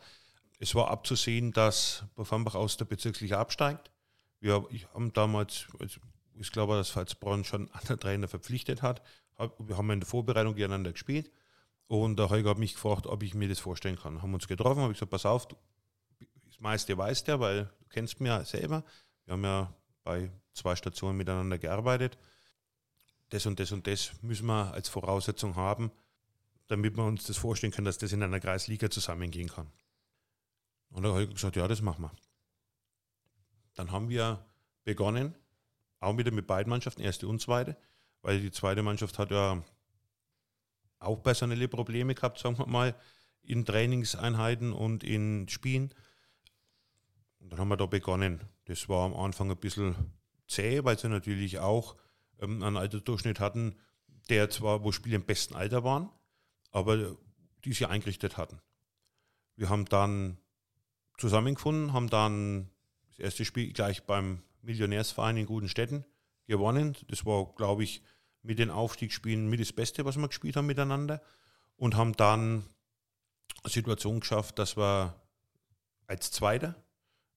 Es war abzusehen, dass Bofambach aus der Bezirksliga absteigt. Wir haben damals, also ich glaube, dass Pfalzbronn schon einen Trainer verpflichtet hat. Wir haben in der Vorbereitung gegeneinander gespielt. Und der Holger hat mich gefragt, ob ich mir das vorstellen kann. Haben uns getroffen, habe ich gesagt, pass auf, das meiste weißt ja, weil du kennst mich ja selber. Wir haben ja bei zwei Stationen miteinander gearbeitet. Das und das und das müssen wir als Voraussetzung haben, damit wir uns das vorstellen können, dass das in einer Kreisliga zusammengehen kann. Und da habe ich gesagt, ja, das machen wir. Dann haben wir begonnen, auch wieder mit beiden Mannschaften, erste und zweite, weil die zweite Mannschaft hat ja auch personelle Probleme gehabt, sagen wir mal, in Trainingseinheiten und in Spielen. Und dann haben wir da begonnen. Das war am Anfang ein bisschen zäh, weil sie natürlich auch ähm, einen Altersdurchschnitt hatten, der zwar, wo Spiele im besten Alter waren, aber die sie eingerichtet hatten. Wir haben dann zusammengefunden, haben dann das erste Spiel gleich beim Millionärsverein in guten Städten gewonnen. Das war, glaube ich, mit den Aufstiegsspielen mit das Beste, was wir gespielt haben miteinander. Und haben dann eine Situation geschafft, dass wir als Zweiter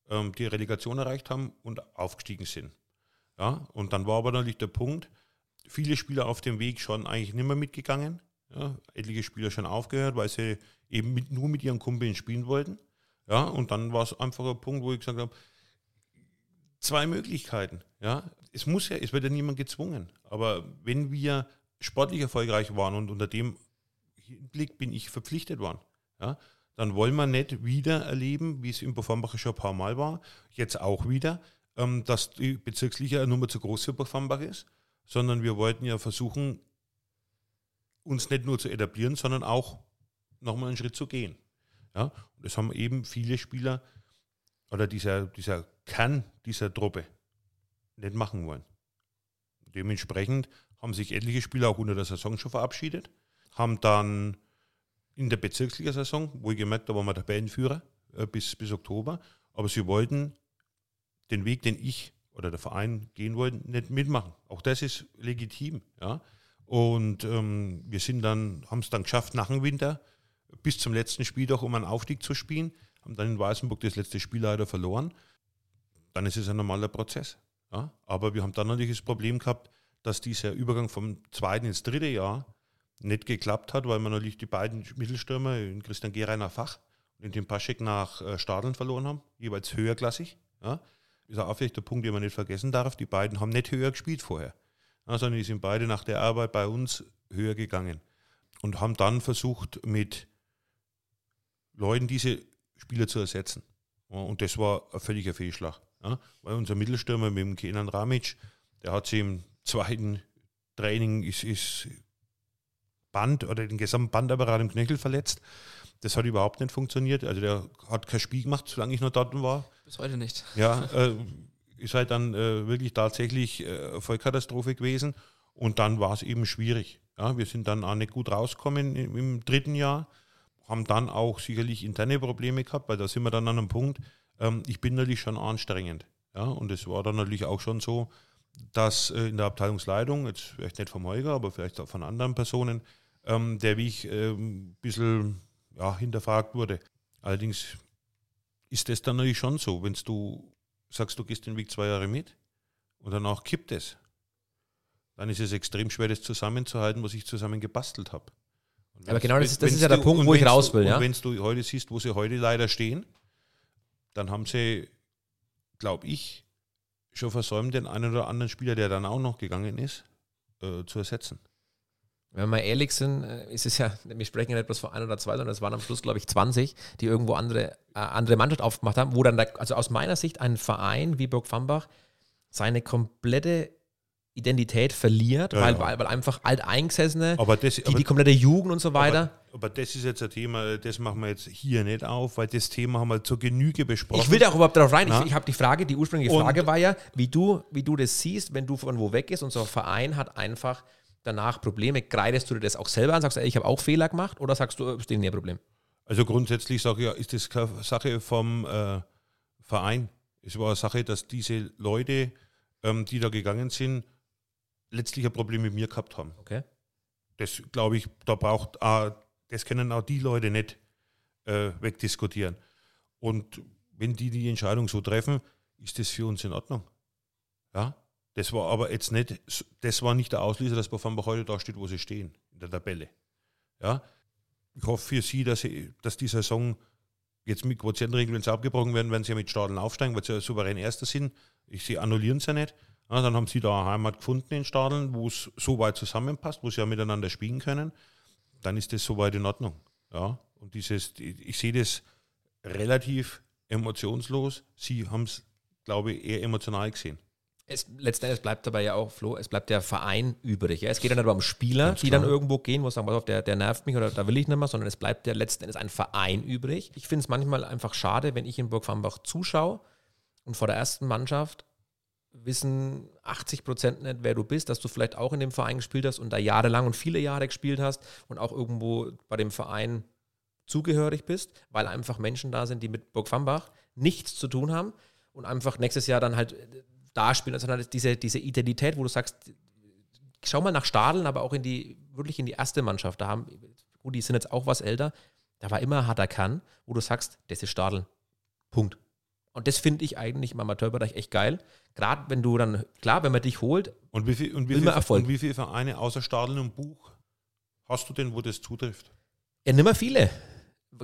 ähm, die Relegation erreicht haben und aufgestiegen sind. Ja, und dann war aber natürlich der Punkt, viele Spieler auf dem Weg schon eigentlich nicht mehr mitgegangen. Ja, etliche Spieler schon aufgehört, weil sie eben mit, nur mit ihren Kumpeln spielen wollten. Ja, und dann war es einfach ein Punkt, wo ich gesagt habe, zwei Möglichkeiten. Ja, es muss ja, es wird ja niemand gezwungen. Aber wenn wir sportlich erfolgreich waren und unter dem Hinblick bin ich verpflichtet worden, ja, dann wollen wir nicht wieder erleben, wie es im Bofambacher schon ein paar Mal war, jetzt auch wieder, ähm, dass die Bezirksliga Nummer zu groß für Bofambach ist, sondern wir wollten ja versuchen, uns nicht nur zu etablieren, sondern auch nochmal einen Schritt zu gehen. Ja, und das haben eben viele Spieler oder dieser, dieser Kern dieser Truppe nicht machen wollen. Dementsprechend haben sich etliche Spieler auch unter der Saison schon verabschiedet, haben dann in der Bezirksliga-Saison, wo ich gemerkt habe, waren wir Tabellenführer äh, bis, bis Oktober, aber sie wollten den Weg, den ich oder der Verein gehen wollten, nicht mitmachen. Auch das ist legitim. Ja? Und ähm, wir dann, haben es dann geschafft, nach dem Winter bis zum letzten Spiel doch um einen Aufstieg zu spielen, haben dann in Weißenburg das letzte Spiel leider verloren. Dann ist es ein normaler Prozess. Ja? Aber wir haben dann natürlich das Problem gehabt, dass dieser Übergang vom zweiten ins dritte Jahr nicht geklappt hat, weil man natürlich die beiden Mittelstürmer, in Christian nach Fach und in den Paschek nach äh, Stadeln verloren haben, jeweils höherklassig. Ja? Ist vielleicht der Punkt, den man nicht vergessen darf. Die beiden haben nicht höher gespielt vorher, sondern die sind beide nach der Arbeit bei uns höher gegangen und haben dann versucht, mit Leuten diese Spieler zu ersetzen. Und das war ein völliger Fehlschlag. Weil unser Mittelstürmer mit dem Kenan Ramic, der hat sich im zweiten Training ist, ist Band oder den gesamten Bandapparat im Knöchel verletzt. Das hat überhaupt nicht funktioniert. Also der hat kein Spiel gemacht, solange ich noch dort war. Bis heute nicht. Ja, äh, ist halt dann äh, wirklich tatsächlich äh, Vollkatastrophe gewesen. Und dann war es eben schwierig. Ja, wir sind dann auch nicht gut rausgekommen im, im, dritten Jahr, haben dann auch sicherlich interne Probleme gehabt, weil da sind wir dann an einem Punkt, ähm, ich bin natürlich schon anstrengend. Ja, und es war dann natürlich auch schon so, dass äh, in der Abteilungsleitung, jetzt vielleicht nicht vom Holger, aber vielleicht auch von anderen Personen, ähm, der Weg äh, ein bisschen ja, hinterfragt wurde. Allerdings ist das dann natürlich schon so, wenn du sagst, du gehst den Weg zwei Jahre mit und danach kippt es, dann ist es extrem schwer, das zusammenzuhalten, was ich zusammen gebastelt habe. Aber genau das, ist, das ist ja der du, Punkt, wo ich raus will. Du, ja? Und wenn du heute siehst, wo sie heute leider stehen, dann haben sie, glaube ich, schon versäumt, den einen oder anderen Spieler, der dann auch noch gegangen ist, äh, zu ersetzen wenn wir mal ehrlich sind, äh, ist es ja, wir sprechen ja nicht bloß von ein oder zwei, sondern es waren am Schluss, glaube ich, 20, die irgendwo andere, äh, andere Mannschaft aufgemacht haben, wo dann, da, also aus meiner Sicht ein Verein wie Burg Fambach seine komplette Identität verliert, Ja, weil, ja. weil, weil einfach alteingesessene, Aber das, die, aber, die komplette Jugend und so weiter. aber, aber das ist jetzt ein Thema, das machen wir jetzt hier nicht auf, weil das Thema haben wir zur Genüge besprochen. Ich will da auch überhaupt darauf rein. Na? Ich, ich habe die Frage, die ursprüngliche Und- Frage war ja, wie du, wie du das siehst, wenn du von wo weg ist. Unser Verein hat einfach danach Probleme. Kreidest du dir das auch selber an? Sagst du, ey, ich habe auch Fehler gemacht? Oder sagst du, ist denen ihr Problem? Also grundsätzlich sage ich ja, ist das keine Sache vom äh, Verein. Es war eine Sache, dass diese Leute, ähm, die da gegangen sind, letztlich ein Problem mit mir gehabt haben. Okay. Das glaube ich, da braucht auch, das können auch die Leute nicht äh, wegdiskutieren. Und wenn die die Entscheidung so treffen, ist das für uns in Ordnung. Ja, das war aber jetzt nicht, das war nicht der Auslöser, dass Bofamba heute da steht, wo sie stehen, in der Tabelle. Ja, ich hoffe für sie, dass, sie, dass die Saison jetzt mit Quotientenregeln, wenn sie abgebrochen werden, werden sie ja mit Stadeln aufsteigen, weil sie ja souverän Erster sind. Ich, sie annullieren es ja nicht. Ja, dann haben sie da eine Heimat gefunden in Stadeln, wo es so weit zusammenpasst, wo sie ja miteinander spielen können. Dann ist das soweit in Ordnung. Ja, und dieses, ich sehe das relativ emotionslos. Sie haben es, glaube ich, eher emotional gesehen. Es, letzten Endes bleibt dabei ja auch, Flo, es bleibt der Verein übrig. Ja? Es geht ja nicht aber um Spieler, Ganz die klar. dann irgendwo gehen, wo sagen, pass auf, der, der nervt mich oder da will ich nicht mehr, sondern es bleibt ja letzten Endes ein Verein übrig. Ich finde es manchmal einfach schade, wenn ich in Burg Farmbach zuschaue und vor der ersten Mannschaft wissen 80 Prozent nicht, wer du bist, dass du vielleicht auch in dem Verein gespielt hast und da jahrelang und viele Jahre gespielt hast und auch irgendwo bei dem Verein zugehörig bist, weil einfach Menschen da sind, die mit Burg Fambach nichts zu tun haben und einfach nächstes Jahr dann halt äh, da spielen. Also diese, diese Identität, wo du sagst, schau mal nach Stadeln, aber auch in die, wirklich in die erste Mannschaft. Da haben, gut, die sind jetzt auch was älter, da war immer harter Kann, wo du sagst, das ist Stadeln. Punkt. Und das finde ich eigentlich im Amateurbereich echt geil. Gerade wenn du dann, klar, wenn man dich holt, Und wie, viel, und, wie viel, Erfolg. und wie viele Vereine außer Stadeln und Buch hast du denn, wo das zutrifft? ja, nimmer viele.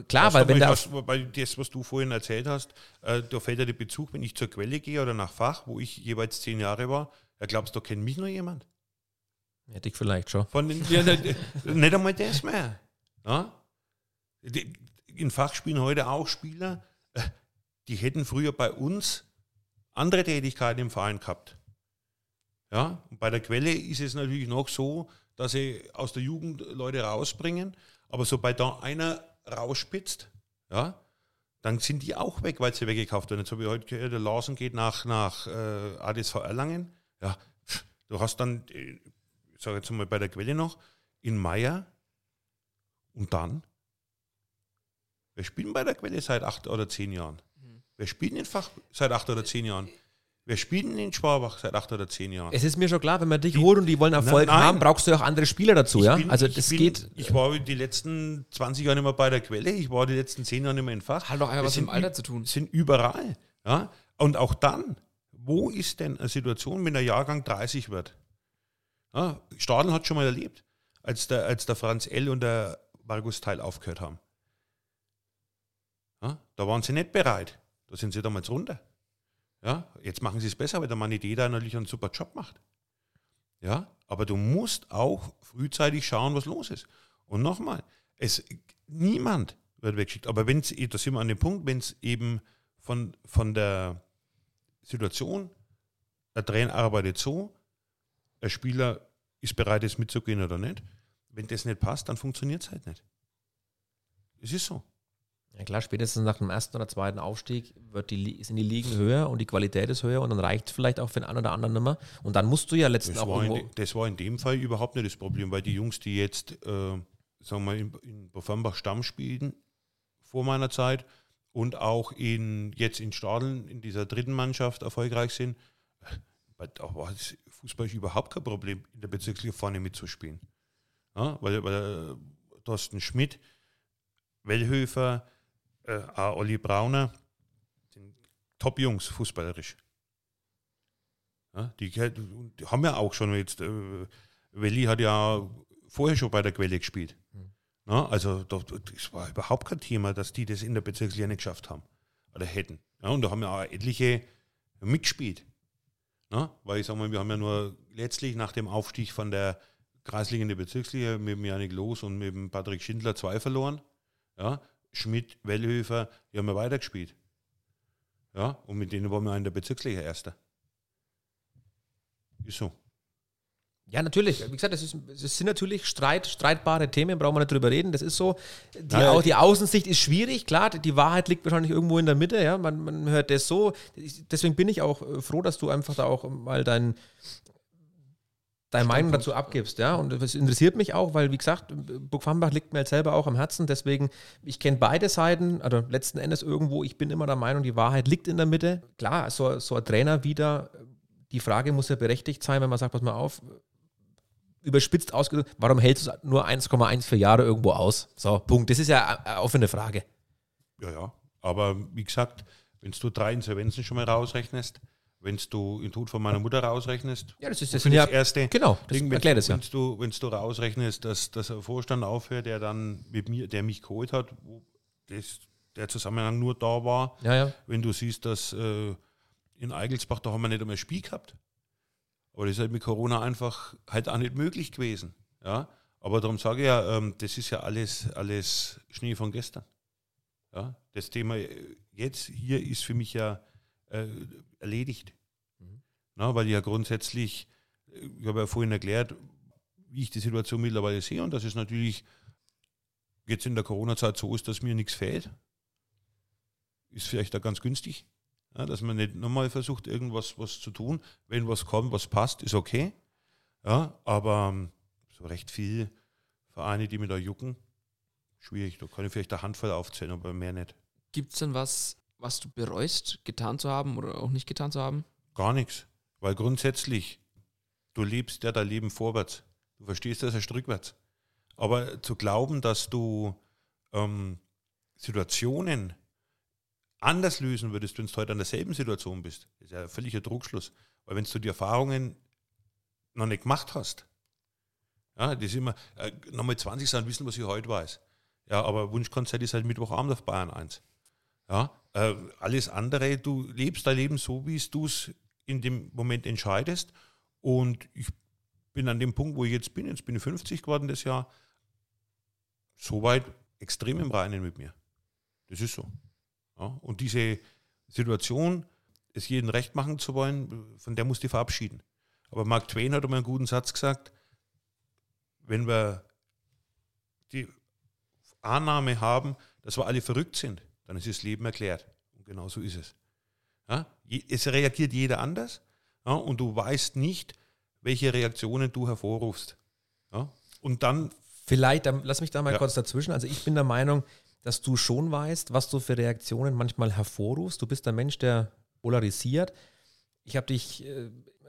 Klar, weil wenn da. hast, weil das, was du vorhin erzählt hast, äh, da fällt ja der Bezug, wenn ich zur Quelle gehe oder nach Fach, wo ich jeweils zehn Jahre war, ja, glaubst du, da kennt mich noch jemand? Hätte ich vielleicht schon. Von den, ja, nicht, nicht einmal das mehr. Ja? Die, in Fach spielen heute auch Spieler, äh, die hätten früher bei uns andere Tätigkeiten im Verein gehabt. Ja? Und bei der Quelle ist es natürlich noch so, dass sie aus der Jugend Leute rausbringen, aber sobald da einer rausspitzt, ja, dann sind die auch weg, weil sie weggekauft werden. Jetzt habe ich heute gehört, der Larsen geht nach, nach äh, ADSV Erlangen. Ja, du hast dann, äh, ich sage jetzt mal bei der Quelle noch, in Meier und dann, wir spielen bei der Quelle seit acht oder zehn Jahren. Wir spielen in Fach seit acht oder zehn Jahren. Wir spielen in Schwabach seit acht oder zehn Jahren. Es ist mir schon klar, wenn man dich holt und die wollen Erfolg Nein, nein. haben, brauchst du ja auch andere Spieler dazu, Ich ja? bin- also das bin, geht. Ich war die letzten 20 Jahre nicht mehr bei der Quelle, ich war die letzten 10 Jahre nicht mehr in Fach. Hat doch einfach was mit dem Alter zu tun. sind überall. Ja? Und auch dann, wo ist denn eine Situation, wenn der Jahrgang 30 wird? Ja? Stadl hat schon mal erlebt, als der, als der Franz L. und der Markus Teil aufgehört haben. Ja? Da waren sie nicht bereit. Da sind sie damals runter. Ja? Jetzt machen sie es besser, weil der Mann Idee da natürlich einen super Job macht. Ja? Aber du musst auch frühzeitig schauen, was los ist. Und nochmal, es, niemand wird weggeschickt. Aber wenn es, da sind wir an dem Punkt, wenn es eben von, von der Situation, der Trainer arbeitet so, der Spieler ist bereit, jetzt mitzugehen oder nicht. Wenn das nicht passt, dann funktioniert es halt nicht. Es ist so. Ja klar, spätestens nach dem ersten oder zweiten Aufstieg wird die, sind die Ligen höher und die Qualität ist höher und dann reicht es vielleicht auch für den einen oder anderen nicht mehr. Und dann musst du ja letztens Das auch war, in, das war in dem Fall überhaupt nicht das Problem, weil die Jungs, die jetzt, äh, sagen wir mal, in, in Bofambach Stamm spielen, vor meiner Zeit und auch in, jetzt in Stadeln in dieser dritten Mannschaft erfolgreich sind, weil da war das Fußball überhaupt kein Problem, in der Bezirksliga vorne mitzuspielen. Ja, weil, weil äh, Thorsten Schmidt, Wellhöfer, äh, auch Olli Brauner, sind Top-Jungs fußballerisch. Ja, die, die haben ja auch schon jetzt, äh, Welli hat ja vorher schon bei der Quelle gespielt. Ja, also da- das war überhaupt kein Thema, dass die das in der Bezirksliga nicht geschafft haben oder hätten. Ja, und da haben ja auch etliche mitgespielt. Ja, weil ich sage mal, wir haben ja nur letztlich nach dem Aufstieg von der Kreisliga in die Bezirksliga mit dem Janik Los und mit dem Patrick Schindler zwei verloren. Ja, Schmidt, Wellhöfer, die haben ja weitergespielt. Ja, und mit denen waren wir in der Bezirksliga Erster. Ist so. Ja, natürlich. Wie gesagt, das, ist, das sind natürlich Streit, streitbare Themen, brauchen wir nicht drüber reden. Das ist so. Die, Au- die Außensicht ist schwierig, klar, die Wahrheit liegt wahrscheinlich irgendwo in der Mitte, ja. Man, man hört das so. Deswegen bin ich auch äh, froh, dass du einfach da auch mal dein, deine Meinung dazu abgibst, ja. Und das interessiert mich auch, weil, wie gesagt, Burg Farmbach liegt mir halt selber auch am Herzen. Deswegen, ich kenne beide Seiten, also letzten Endes irgendwo, ich bin immer der Meinung, die Wahrheit liegt in der Mitte. Klar, so, so ein Trainer wieder, die Frage muss ja berechtigt sein, wenn man sagt, pass mal auf, überspitzt ausgedrückt, warum hältst du nur 1,1 für Jahre irgendwo aus? So, Punkt. Das ist ja eine offene Frage. Ja, ja. Aber wie gesagt, wenn du drei Insolvenzen schon mal rausrechnest, wenn du den Tod von meiner Mutter rausrechnest, Ja, das ist das, das, ja, erste. genau, das Ding, wenn, es ja. Wenn du, wenn du rausrechnest, dass, dass ein Vorstand aufhört, der dann mit mir, der mich geholt hat, wo das, der Zusammenhang nur da war, Ja, ja. wenn du siehst, dass äh, in Eigelsbach, da haben wir nicht einmal ein Spiel gehabt. Aber das ist halt mit Corona einfach halt auch nicht möglich gewesen. Ja? Aber darum sage ich ja, ähm, das ist ja alles, alles Schnee von gestern. Ja? Das Thema äh, jetzt hier ist für mich ja äh, erledigt. Na, weil ich ja grundsätzlich, äh, ich habe ja vorhin erklärt, wie ich die Situation mittlerweile sehe und dass es natürlich jetzt in der Corona-Zeit so ist, dass mir nichts fehlt. Ist vielleicht da ganz günstig. Ja, dass man nicht nochmal versucht, irgendwas was zu tun. Wenn was kommt, was passt, ist okay. Ja, aber ähm, so recht viel Vereine, die mir da jucken, schwierig. Da kann ich vielleicht eine Handvoll aufzählen, aber mehr nicht. Gibt es denn was, was du bereust, getan zu haben oder auch nicht getan zu haben? Gar nichts. Weil grundsätzlich, du lebst ja dein Leben vorwärts. Du verstehst das erst rückwärts. Aber zu glauben, dass du ähm, Situationen anders lösen würdest, wenn du heute an derselben Situation bist, ist ja ein völliger Trugschluss. Weil wenn du die Erfahrungen noch nicht gemacht hast, ja, das ist immer, äh, nochmal 20 sein, wissen, was ich heute weiß. Ja, aber Wunschkonzert ist halt Mittwochabend auf Bayern 1. Ja, äh, alles andere, du lebst dein Leben so, wie du es in dem Moment entscheidest. Und ich bin an dem Punkt, wo ich jetzt bin, jetzt bin ich 50 geworden das Jahr, soweit extrem im Reinen mit mir. Das ist so. Ja, und diese Situation, es jedem recht machen zu wollen, von der musst du verabschieden. Aber Mark Twain hat einmal einen guten Satz gesagt, wenn wir die Annahme haben, dass wir alle verrückt sind, dann ist das Leben erklärt. Und genau so ist es. Ja? Es reagiert jeder anders ja? und du weißt nicht, welche Reaktionen du hervorrufst. Ja? Und dann, Vielleicht, lass mich da mal kurz dazwischen. Also ich bin der Meinung, dass du schon weißt, was du für Reaktionen manchmal hervorrufst. Du bist ein Mensch, der polarisiert. Ich habe dich äh,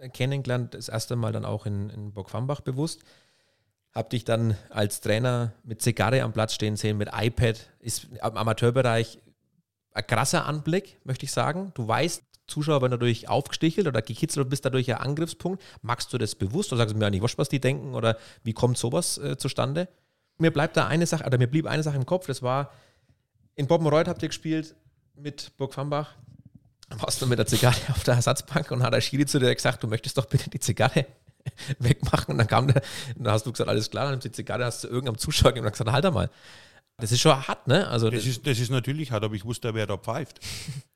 kennengelernt, das erste Mal dann auch in, in Burg-Fambach bewusst. Habe dich dann als Trainer mit Zigarre am Platz stehen sehen, mit iPad. Ist im Amateurbereich ein krasser Anblick, möchte ich sagen. Du weißt, Zuschauer werden dadurch aufgestichelt oder gekitzelt und bist dadurch ein Angriffspunkt. Magst du das bewusst oder sagst du mir eigentlich, was die denken oder wie kommt sowas äh, zustande? Mir bleibt da eine Sache, oder mir blieb eine Sache im Kopf, das war, in Boppenreuth habt ihr gespielt mit Burg Fambach. Warst du mit der Zigarre auf der Ersatzbank und hat der Schiri zu dir gesagt, du möchtest doch bitte die Zigarre wegmachen. Und dann kam der, und dann hast du gesagt, alles klar, dann nimmst du die Zigarre, hast du irgendeinem Zuschauer gegeben und gesagt, halt mal. Das ist schon hart, ne? Also, das ist, das ist natürlich hart, aber ich wusste, wer da pfeift.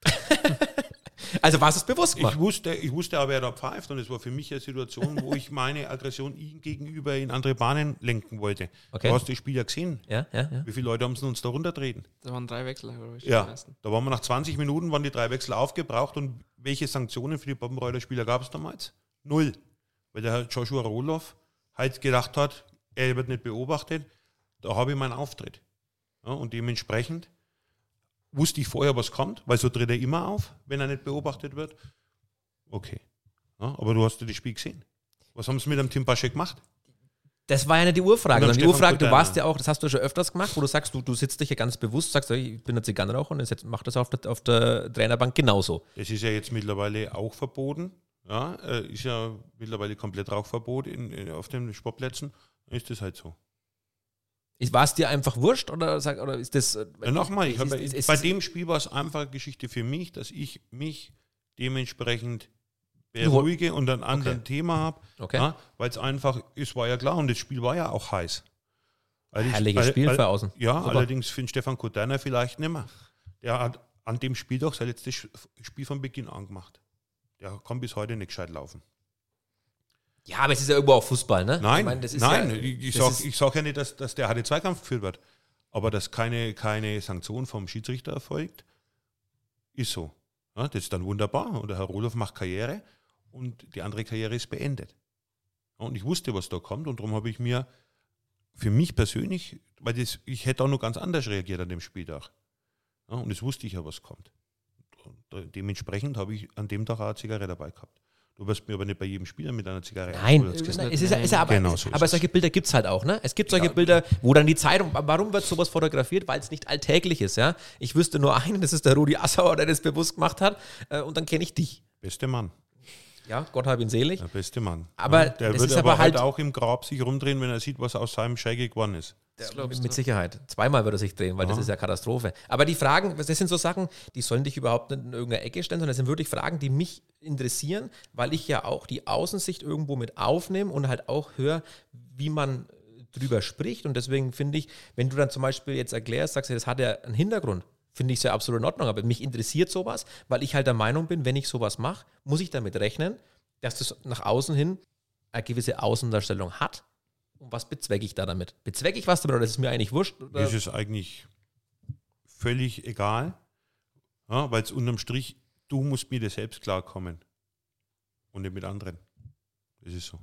also war es bewusst gemacht. Ich wusste, ich wusste aber, wer da pfeift und es war für mich eine Situation, wo ich meine Aggression ihm gegenüber in andere Bahnen lenken wollte. Okay. Du hast das Spiel ja gesehen. Ja, ja, ja. Wie viele Leute haben sie uns da runtertreten? Da waren drei Wechsel, glaube ich. Ja, da waren wir nach 20 Minuten, waren die drei Wechsel aufgebraucht und welche Sanktionen für die Poppenreuter Spieler gab es damals? Null. Weil der Herr Joshua Roloff halt gedacht hat, er wird nicht beobachtet, da habe ich meinen Auftritt. Ja, und dementsprechend wusste ich vorher, was kommt, weil so tritt er immer auf, wenn er nicht beobachtet wird. Okay. Ja, aber du hast ja das Spiel gesehen. Was haben sie mit dem Tim Paschek gemacht? Das war ja nicht die Urfrage, die Urfrage, du warst ja. ja auch, das hast du schon öfters gemacht, wo du sagst, du, du sitzt dich ja ganz bewusst, sagst, ich bin ein Zigarrenraucher und jetzt mach das auf der, auf der Trainerbank genauso. Das ist ja jetzt mittlerweile auch verboten. Ja, äh, ist ja mittlerweile komplett Rauchverbot in, auf den Sportplätzen. Dann ist das halt so. War es dir einfach wurscht oder, sag, oder ist das. äh, Ja, nochmal, ich ist- habe, ist- ist- bei dem Spiel war es einfach eine Geschichte für mich, dass ich mich dementsprechend beruhige und ein anderes Okay. Thema habe, Okay. ja, weil es einfach, es war ja klar und das Spiel war ja auch heiß. Allerdings- Herrliches all- Spiel all- für außen. Ja, Super. allerdings für den Stefan Kodaner vielleicht nicht mehr. Der hat an dem Spiel doch sein letztes Spiel von Beginn an gemacht. Der kann bis heute nicht gescheit laufen. Ja, aber es ist ja irgendwo auch Fußball, ne? Nein, Ich nein, ja, ich, ich sage sag ja nicht, dass, dass der harte Zweikampf geführt wird. Aber dass keine, keine Sanktion vom Schiedsrichter erfolgt, ist so. Ja, das ist dann wunderbar. Und der Herr Rudolf macht Karriere und die andere Karriere ist beendet. Ja, und ich wusste, was da kommt und darum habe ich mir für mich persönlich, weil das, ich hätte auch noch ganz anders reagiert an dem Spieltag. Ja, und das wusste ich ja, was kommt. Und dementsprechend habe ich an dem Tag auch eine Zigarre dabei gehabt. Du wirst mir aber nicht bei jedem Spieler mit einer Zigarre Nein, es ist, es ist, aber, Genau so aber solche Bilder gibt es halt auch, ne? Es gibt solche Ja. Bilder, wo dann die Zeitung, warum wird sowas fotografiert? Weil es nicht alltäglich ist, ja? Ich wüsste nur einen, das ist der Rudi Assauer, der das bewusst gemacht hat, äh, und dann kenne ich dich. Beste Mann. Ja, Gott hab ihn selig. Der beste Mann. Aber ja, der ist aber, aber halt halt- auch im Grab sich rumdrehen, wenn er sieht, was aus seinem Schäge geworden ist. Das Mit du. Sicherheit. Zweimal wird er sich drehen, weil das Aha. ist ja Katastrophe. Aber die Fragen, das sind so Sachen, die sollen dich überhaupt nicht in irgendeiner Ecke stellen, sondern das sind wirklich Fragen, die mich interessieren, weil ich ja auch die Außensicht irgendwo mit aufnehme und halt auch höre, wie man drüber spricht. Und deswegen finde ich, wenn du dann zum Beispiel jetzt erklärst, sagst du, das hat ja einen Hintergrund, finde ich es ja absolut in Ordnung. Aber mich interessiert sowas, weil ich halt der Meinung bin, wenn ich sowas mache, muss ich damit rechnen, dass das nach außen hin eine gewisse Außendarstellung hat. Und was bezwecke ich da damit? Bezwecke ich was damit oder ist es mir eigentlich wurscht? Oder? Das ist eigentlich völlig egal, ja, weil es unterm Strich, du musst mir dir selbst klarkommen und nicht mit anderen. Das ist so.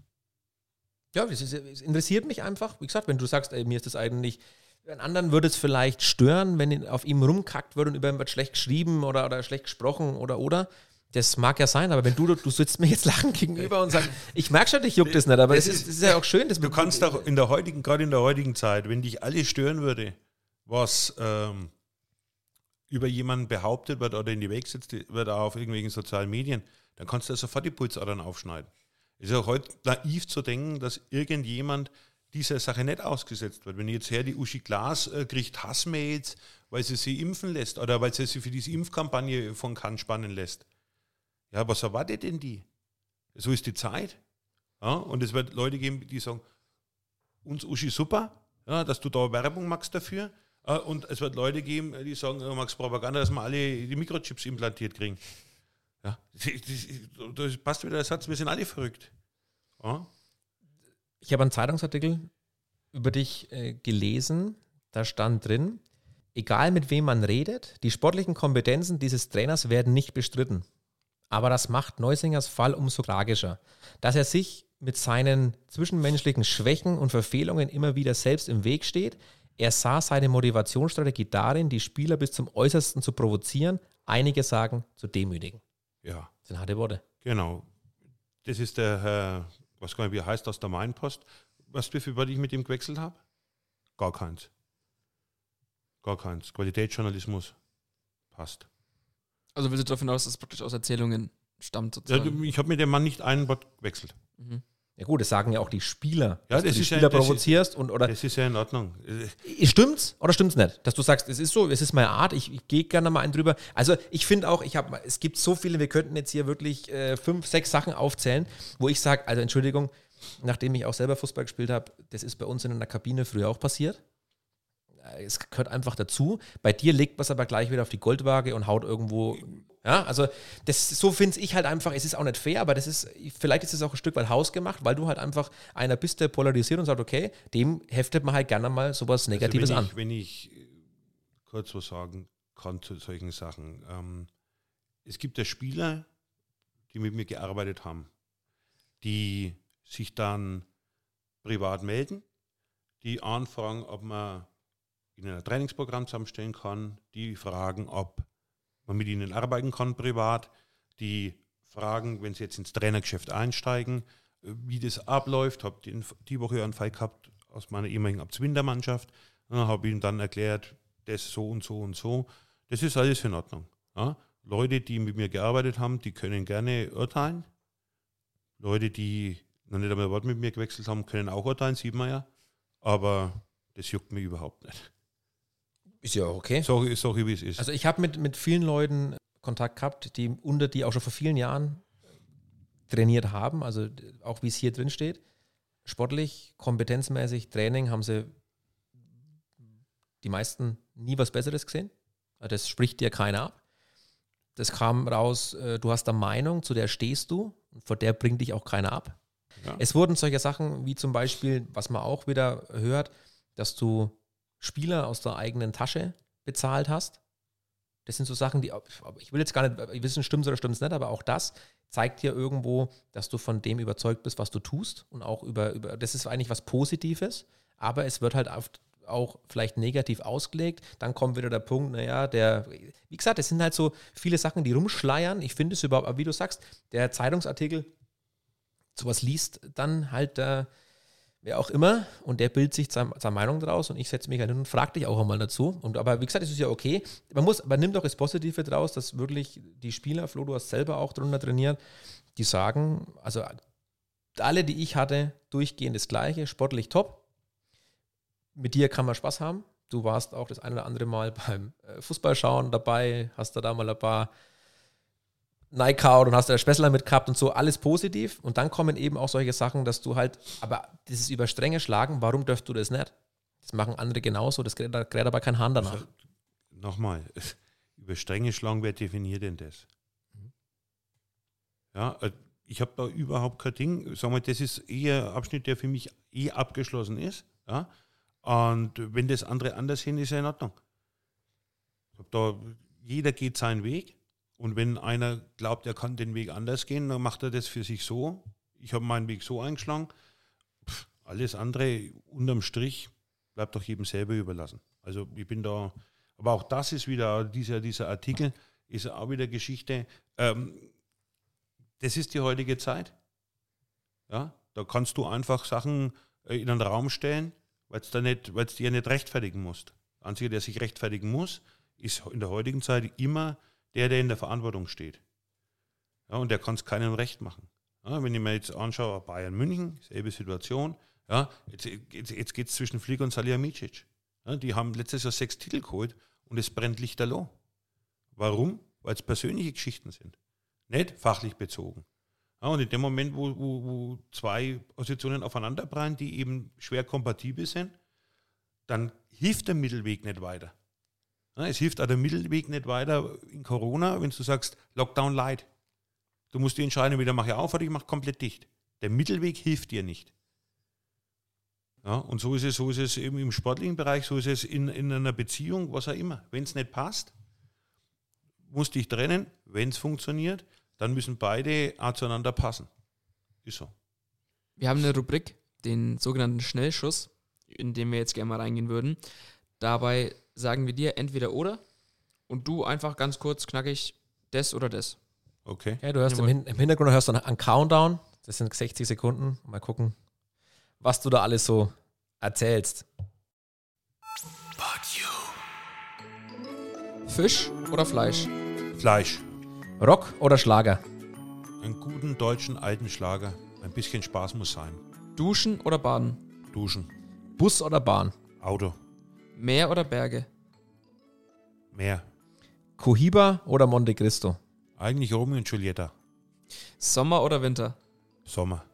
Ja, das ist, es interessiert mich einfach. Wie gesagt, wenn du sagst, ey, mir ist das eigentlich. Einen anderen würde es vielleicht stören, wenn auf ihm rumkackt wird und über ihn wird schlecht geschrieben oder, oder schlecht gesprochen oder oder. Das mag ja sein, aber wenn du, du sitzt mir jetzt lachend gegenüber und sagst, ich merke schon, dich juckt das nicht, aber es ist, ist- ja auch schön. Dass Du kannst doch in der heutigen, gerade in der heutigen Zeit, wenn dich alles stören würde, was ähm, über jemanden behauptet wird oder in die Weg setzt wird auch auf irgendwelchen sozialen Medien, dann kannst du sofort die Pulsadern aufschneiden. Es ist auch heute naiv zu denken, dass irgendjemand dieser Sache nicht ausgesetzt wird. Wenn jetzt her die Uschi Glas äh, kriegt Hassmails, weil sie sie impfen lässt oder weil sie sie für diese Impfkampagne von Cannes spannen lässt. Ja, was erwartet denn die? So ist die Zeit. Ja, und es wird Leute geben, die sagen, uns Uschi super, ja, dass du da Werbung machst dafür. Äh, Und es wird Leute geben, die sagen, du machst Propaganda, dass wir alle die Mikrochips implantiert kriegen. Ja, das passt wieder der Satz, wir sind alle verrückt. Ja, Ich habe einen Zeitungsartikel über dich äh, gelesen. Da stand drin, egal mit wem man redet, die sportlichen Kompetenzen dieses Trainers werden nicht bestritten. Aber das macht Neusingers Fall umso tragischer, dass er sich mit seinen zwischenmenschlichen Schwächen und Verfehlungen immer wieder selbst im Weg steht. Er sah seine Motivationsstrategie darin, die Spieler bis zum Äußersten zu provozieren, einige sagen zu demütigen. ja Das sind harte Worte. genau. Das ist der Herr, was kann ich, wie er heißt, aus der Mainpost. Viel Wörter ich mit ihm gewechselt habe? Gar keins. Gar keins. Qualitätsjournalismus passt. Also willst du darauf hinaus, dass es praktisch aus Erzählungen stammt Ja, sozusagen? ich habe mit dem Mann nicht ein Wort gewechselt. mhm. Ja gut, das sagen ja auch die Spieler, Ja, dass das du die ist ja- Spieler das ist- provozierst und oder Das ist ja in Ordnung. Stimmt's oder stimmt's nicht? Dass du sagst, es ist so, es ist meine Art, ich, ich gehe gerne mal einen drüber. Also ich finde auch, ich habe, es gibt so viele, wir könnten jetzt hier wirklich äh, fünf, sechs Sachen aufzählen, wo ich sage, also Entschuldigung, nachdem ich auch selber Fußball gespielt habe, das ist bei uns in der Kabine früher auch passiert. Äh, Es gehört einfach dazu. Bei dir legt man es aber gleich wieder auf die Goldwaage und haut irgendwo. Ja, also das, so finde ich halt einfach, es ist auch nicht fair, aber das ist, vielleicht ist es auch ein Stück weit hausgemacht, weil du halt einfach einer bist, der polarisiert und sagt, okay, dem heftet man halt gerne mal sowas Negatives also wenn an. Ich, wenn ich äh, kurz was sagen kann zu solchen Sachen. Ähm, es gibt ja Spieler, die mit mir gearbeitet haben, die sich dann privat melden, die anfragen, ob man ihnen ein Trainingsprogramm zusammenstellen kann, die fragen, ob man mit ihnen arbeiten kann privat, die fragen, wenn sie jetzt ins Trainergeschäft einsteigen, äh, wie das abläuft. Habe die, Woche einen Fall gehabt aus meiner ehemaligen Abzwindermannschaft. Ja, habe ihnen dann erklärt, das so und so und so. Das ist alles in Ordnung. Ja? Leute, die mit mir gearbeitet haben, die können gerne urteilen. Leute, die noch nicht einmal ein Wort mit mir gewechselt haben, können auch urteilen, sieht man ja. Aber das juckt mich überhaupt nicht. Ist ja okay. So, so wie es ist. Also ich habe mit, mit vielen Leuten Kontakt gehabt, die unter die auch schon vor vielen Jahren trainiert haben, also auch wie es hier drin steht. Sportlich, kompetenzmäßig, Training haben sie die meisten nie was Besseres gesehen. Das spricht dir keiner ab. Das kam raus, äh, du hast eine Meinung, zu der stehst du und vor der bringt dich auch keiner ab. Ja. Es wurden solche Sachen wie zum Beispiel, was man auch wieder hört, dass du Spieler aus der eigenen Tasche bezahlt hast. Das sind so Sachen, die, ich will jetzt gar nicht wissen, stimmt es oder stimmt es nicht, aber auch das zeigt dir irgendwo, dass du von dem überzeugt bist, was du tust und auch über, über das ist eigentlich was Positives, aber es wird halt oft auch vielleicht negativ ausgelegt. Dann kommt wieder der Punkt, naja, der, wie gesagt, es sind halt so viele Sachen, die rumschleiern. Ich finde es überhaupt, aber wie du sagst, der Zeitungsartikel, sowas liest dann halt der, wer auch immer, und der bildet sich seine, Meinung draus und ich setze mich halt hin und frage dich auch einmal dazu. Und, aber wie gesagt, es ist ja okay. Man muss, man nimmt auch das Positive draus, dass wirklich die Spieler, Flo, du hast selber auch drunter trainiert, die sagen, also alle, die ich hatte, durchgehend das Gleiche, sportlich top, mit dir kann man Spaß haben. Du warst auch das eine oder andere Mal beim äh, Fußballschauen dabei, hast da da mal ein paar Nike-Out und hast da Spessler mit gehabt und so, alles positiv. Und dann kommen eben auch solche Sachen, dass du halt, aber dieses über Stränge schlagen, warum dürft du das nicht? Das machen andere genauso, das kräht, aber kein Hahn danach. Nochmal, über Stränge schlagen, wer definiert denn das? Ja, äh, ich habe da überhaupt kein Ding. Sag mal, das ist eher ein Abschnitt, der für mich eh abgeschlossen ist. Ja? Und wenn das andere anders hin, ist ja in Ordnung. Da, jeder geht seinen Weg. Und wenn einer glaubt, er kann den Weg anders gehen, dann macht er das für sich so. Ich habe meinen Weg so eingeschlagen. Pff, alles andere unterm Strich bleibt doch jedem selber überlassen. Also ich bin da, aber auch das ist wieder, dieser, dieser Artikel ist auch wieder Geschichte. Ähm, das ist die heutige Zeit. Ja, da kannst du einfach Sachen äh, in einen Raum stellen, weil da nicht, weil es dir nicht rechtfertigen musst. Der Einzige, der sich rechtfertigen muss, ist in der heutigen Zeit immer der, der in der Verantwortung steht. Ja, und der kann es keinem recht machen. Ja, wenn ich mir jetzt anschaue, Bayern München, selbe Situation. Ja, jetzt jetzt, geht es zwischen Flick und Salihamidzic. Ja, die haben letztes Jahr sechs Titel geholt und es brennt lichterloh. Warum? Weil es persönliche Geschichten sind, nicht fachlich bezogen. Ja, und in dem Moment, wo, wo, wo zwei Positionen aufeinanderprallen, die eben schwer kompatibel sind, dann hilft der Mittelweg nicht weiter. Ja, es hilft auch der Mittelweg nicht weiter in Corona, wenn du sagst, Lockdown light. Du musst die entscheiden, wieder mache ich auf oder ich mache komplett dicht. Der Mittelweg hilft dir nicht. Ja, und so ist es, so ist es eben im sportlichen Bereich, so ist es in, in einer Beziehung, was auch immer. Wenn es nicht passt, musst dich trennen. Wenn es funktioniert, dann müssen beide auch zueinander passen. Ist so. Wir haben eine Rubrik, den sogenannten Schnellschuss, in den wir jetzt gerne mal reingehen würden. Dabei sagen wir dir entweder oder und du einfach ganz kurz knackig das oder das. Okay. Ja, du hörst im. Hin im Hintergrund hörst du einen Countdown. Das sind 60 Sekunden. Mal gucken, was du da alles so erzählst. Fisch oder Fleisch? Fleisch. Rock oder Schlager? Einen guten deutschen alten Schlager. Ein bisschen Spaß muss sein. Duschen oder Baden? Duschen. Bus oder Bahn? Auto. Meer oder Berge? Meer. Cohiba oder Monte Cristo? Eigentlich Romeo und Giulietta. Sommer oder Winter? Sommer.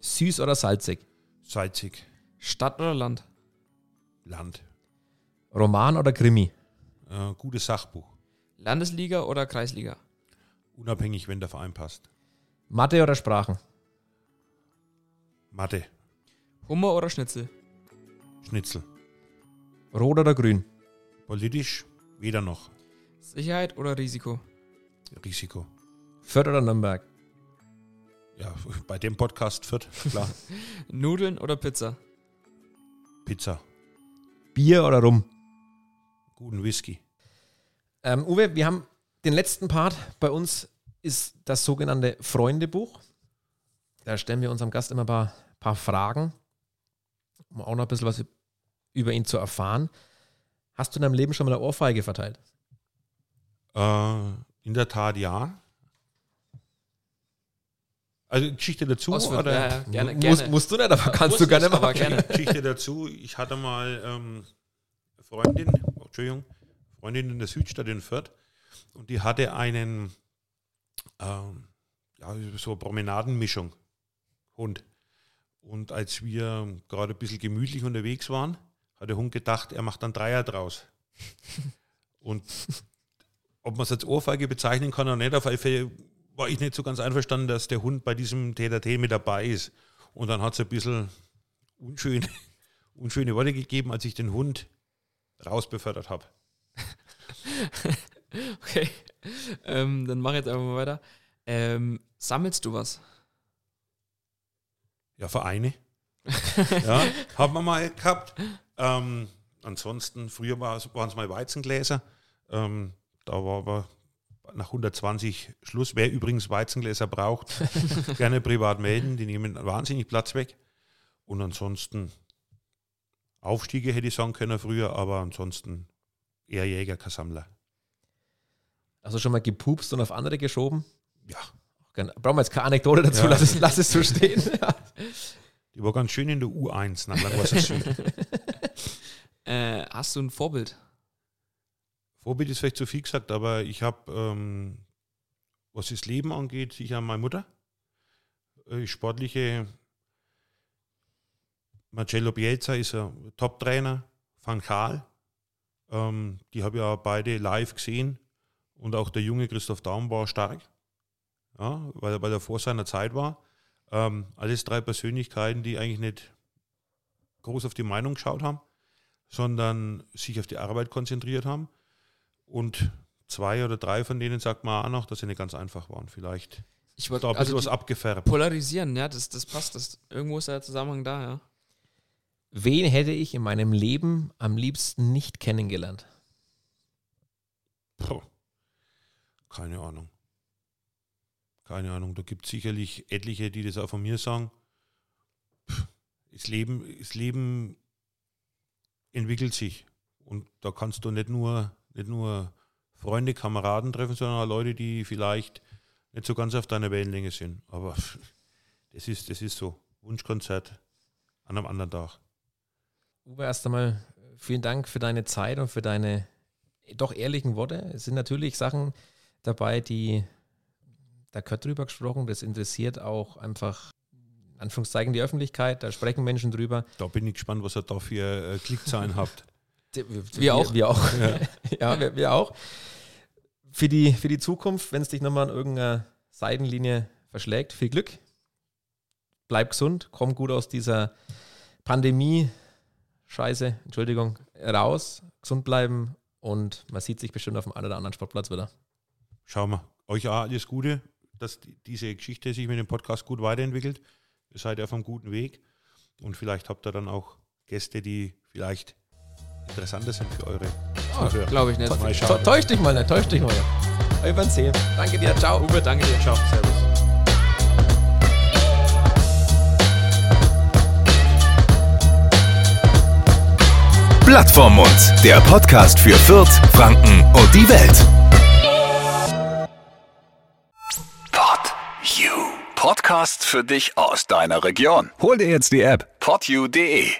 Süß oder salzig? Salzig. Stadt oder Land? Land. Roman oder Krimi? Äh, gutes Sachbuch. Landesliga oder Kreisliga? Unabhängig, wenn der Verein passt. Mathe oder Sprachen? Mathe. Hummer oder Schnitzel? Schnitzel. Rot oder grün? Politisch weder noch. Sicherheit oder Risiko? Risiko. Fürth oder Nürnberg? Ja, bei dem Podcast wird klar. Nudeln oder Pizza? Pizza. Bier oder Rum? Guten Whisky. Ähm, Uwe, wir haben den letzten Part. Bei uns ist das sogenannte Freundebuch. Da stellen wir unserem Gast immer ein paar, paar Fragen, um auch noch ein bisschen was über ihn zu erfahren. Hast du in deinem Leben schon mal eine Ohrfeige verteilt? Äh, in der Tat ja. Also Geschichte dazu Ausführen. oder Ja, ja, gerne, gerne. Musst, du nicht, aber kannst du gerne machen. gerne. Geschichte dazu. Ich hatte mal ähm, eine Freundin, oh, Entschuldigung, Freundin in der Südstadt in Fürth und die hatte einen, ähm, ja, so eine Promenadenmischung, Hund. Und als wir gerade ein bisschen gemütlich unterwegs waren, hat der Hund gedacht, er macht dann Dreier draus. und ob man es als Ohrfeige bezeichnen kann oder nicht, auf alle Fälle war ich nicht so ganz einverstanden, dass der Hund bei diesem TTT mit dabei ist. Und dann hat es ein bisschen unschöne, unschöne Worte gegeben, als ich den Hund rausbefördert habe. Okay, ähm, dann mach jetzt einfach mal weiter. Ähm, sammelst du was? Ja, Vereine. ja, haben wir mal gehabt. Ähm, ansonsten, früher waren es mal Weizengläser. Ähm, da war aber nach 120 Schluss. Wer übrigens Weizengläser braucht, gerne privat melden. Die nehmen wahnsinnig Platz weg. Und ansonsten Aufstiege hätte ich sagen können früher, aber ansonsten eher Jäger, kein Sammler. Also schon mal gepupst und auf andere geschoben? Ja. Brauchen wir jetzt keine Anekdote dazu, Ja. lass, es, lass es so stehen. Die war ganz schön in der U1 nach Langwasser Süd. Äh, hast du ein Vorbild? Vorbild ist vielleicht zu viel gesagt, aber ich habe, ähm, was das Leben angeht, sicher meine Mutter. Äh, sportliche Marcello Bielsa ist ein Top-Trainer, Van Gaal. Ähm, die habe ich ja beide live gesehen und auch der junge Christoph Daum war stark, ja, weil, weil er vor seiner Zeit war. Ähm, alles drei Persönlichkeiten, die eigentlich nicht groß auf die Meinung geschaut haben, sondern sich auf die Arbeit konzentriert haben. Und zwei oder drei von denen sagt man auch noch, dass sie nicht ganz einfach waren. Vielleicht Ich da wollte ein bisschen also was abgefärbt. polarisieren, ja, das, das passt. Das, irgendwo ist der Zusammenhang da, ja. Wen hätte ich in meinem Leben am liebsten nicht kennengelernt? Puh. Keine Ahnung. Keine Ahnung. Da gibt es sicherlich etliche, die das auch von mir sagen. Das Leben, das Leben entwickelt sich. Und da kannst du nicht nur, nicht nur Freunde, Kameraden treffen, sondern auch Leute, die vielleicht nicht so ganz auf deiner Wellenlänge sind. Aber das ist, das ist so. Wunschkonzert an einem anderen Tag. Uwe, erst einmal vielen Dank für deine Zeit und für deine doch ehrlichen Worte. Es sind natürlich Sachen dabei, die, da gehört drüber gesprochen, das interessiert auch einfach, in Anführungszeichen, die Öffentlichkeit, da sprechen Menschen drüber. Da bin ich gespannt, was ihr da für äh, Klickzahlen habt. Wir, auch. Wir auch. Ja, wir, wir auch. Für die, für die Zukunft, wenn es dich nochmal an irgendeiner Seitenlinie verschlägt, viel Glück. Bleib gesund, komm gut aus dieser Pandemie, Scheiße, Entschuldigung, raus, gesund bleiben und man sieht sich bestimmt auf dem einen oder anderen Sportplatz wieder. Schauen wir. Euch auch alles Gute, dass die- diese Geschichte sich mit dem Podcast gut weiterentwickelt. Ihr seid auf einem guten Weg und vielleicht habt ihr dann auch Gäste, die vielleicht interessanter sind für eure Zuhörer. Glaube ich nicht. Schauen. Täusch dich mal nicht, täusch dich mal nicht. Wir werden sehen. Danke dir, ciao. Uwe, danke dir. Ciao, servus. Blatt vorm Mund, der Podcast für Fürth, Franken und die Welt. Podcasts für dich aus deiner Region. Hol dir jetzt die App podyou.de.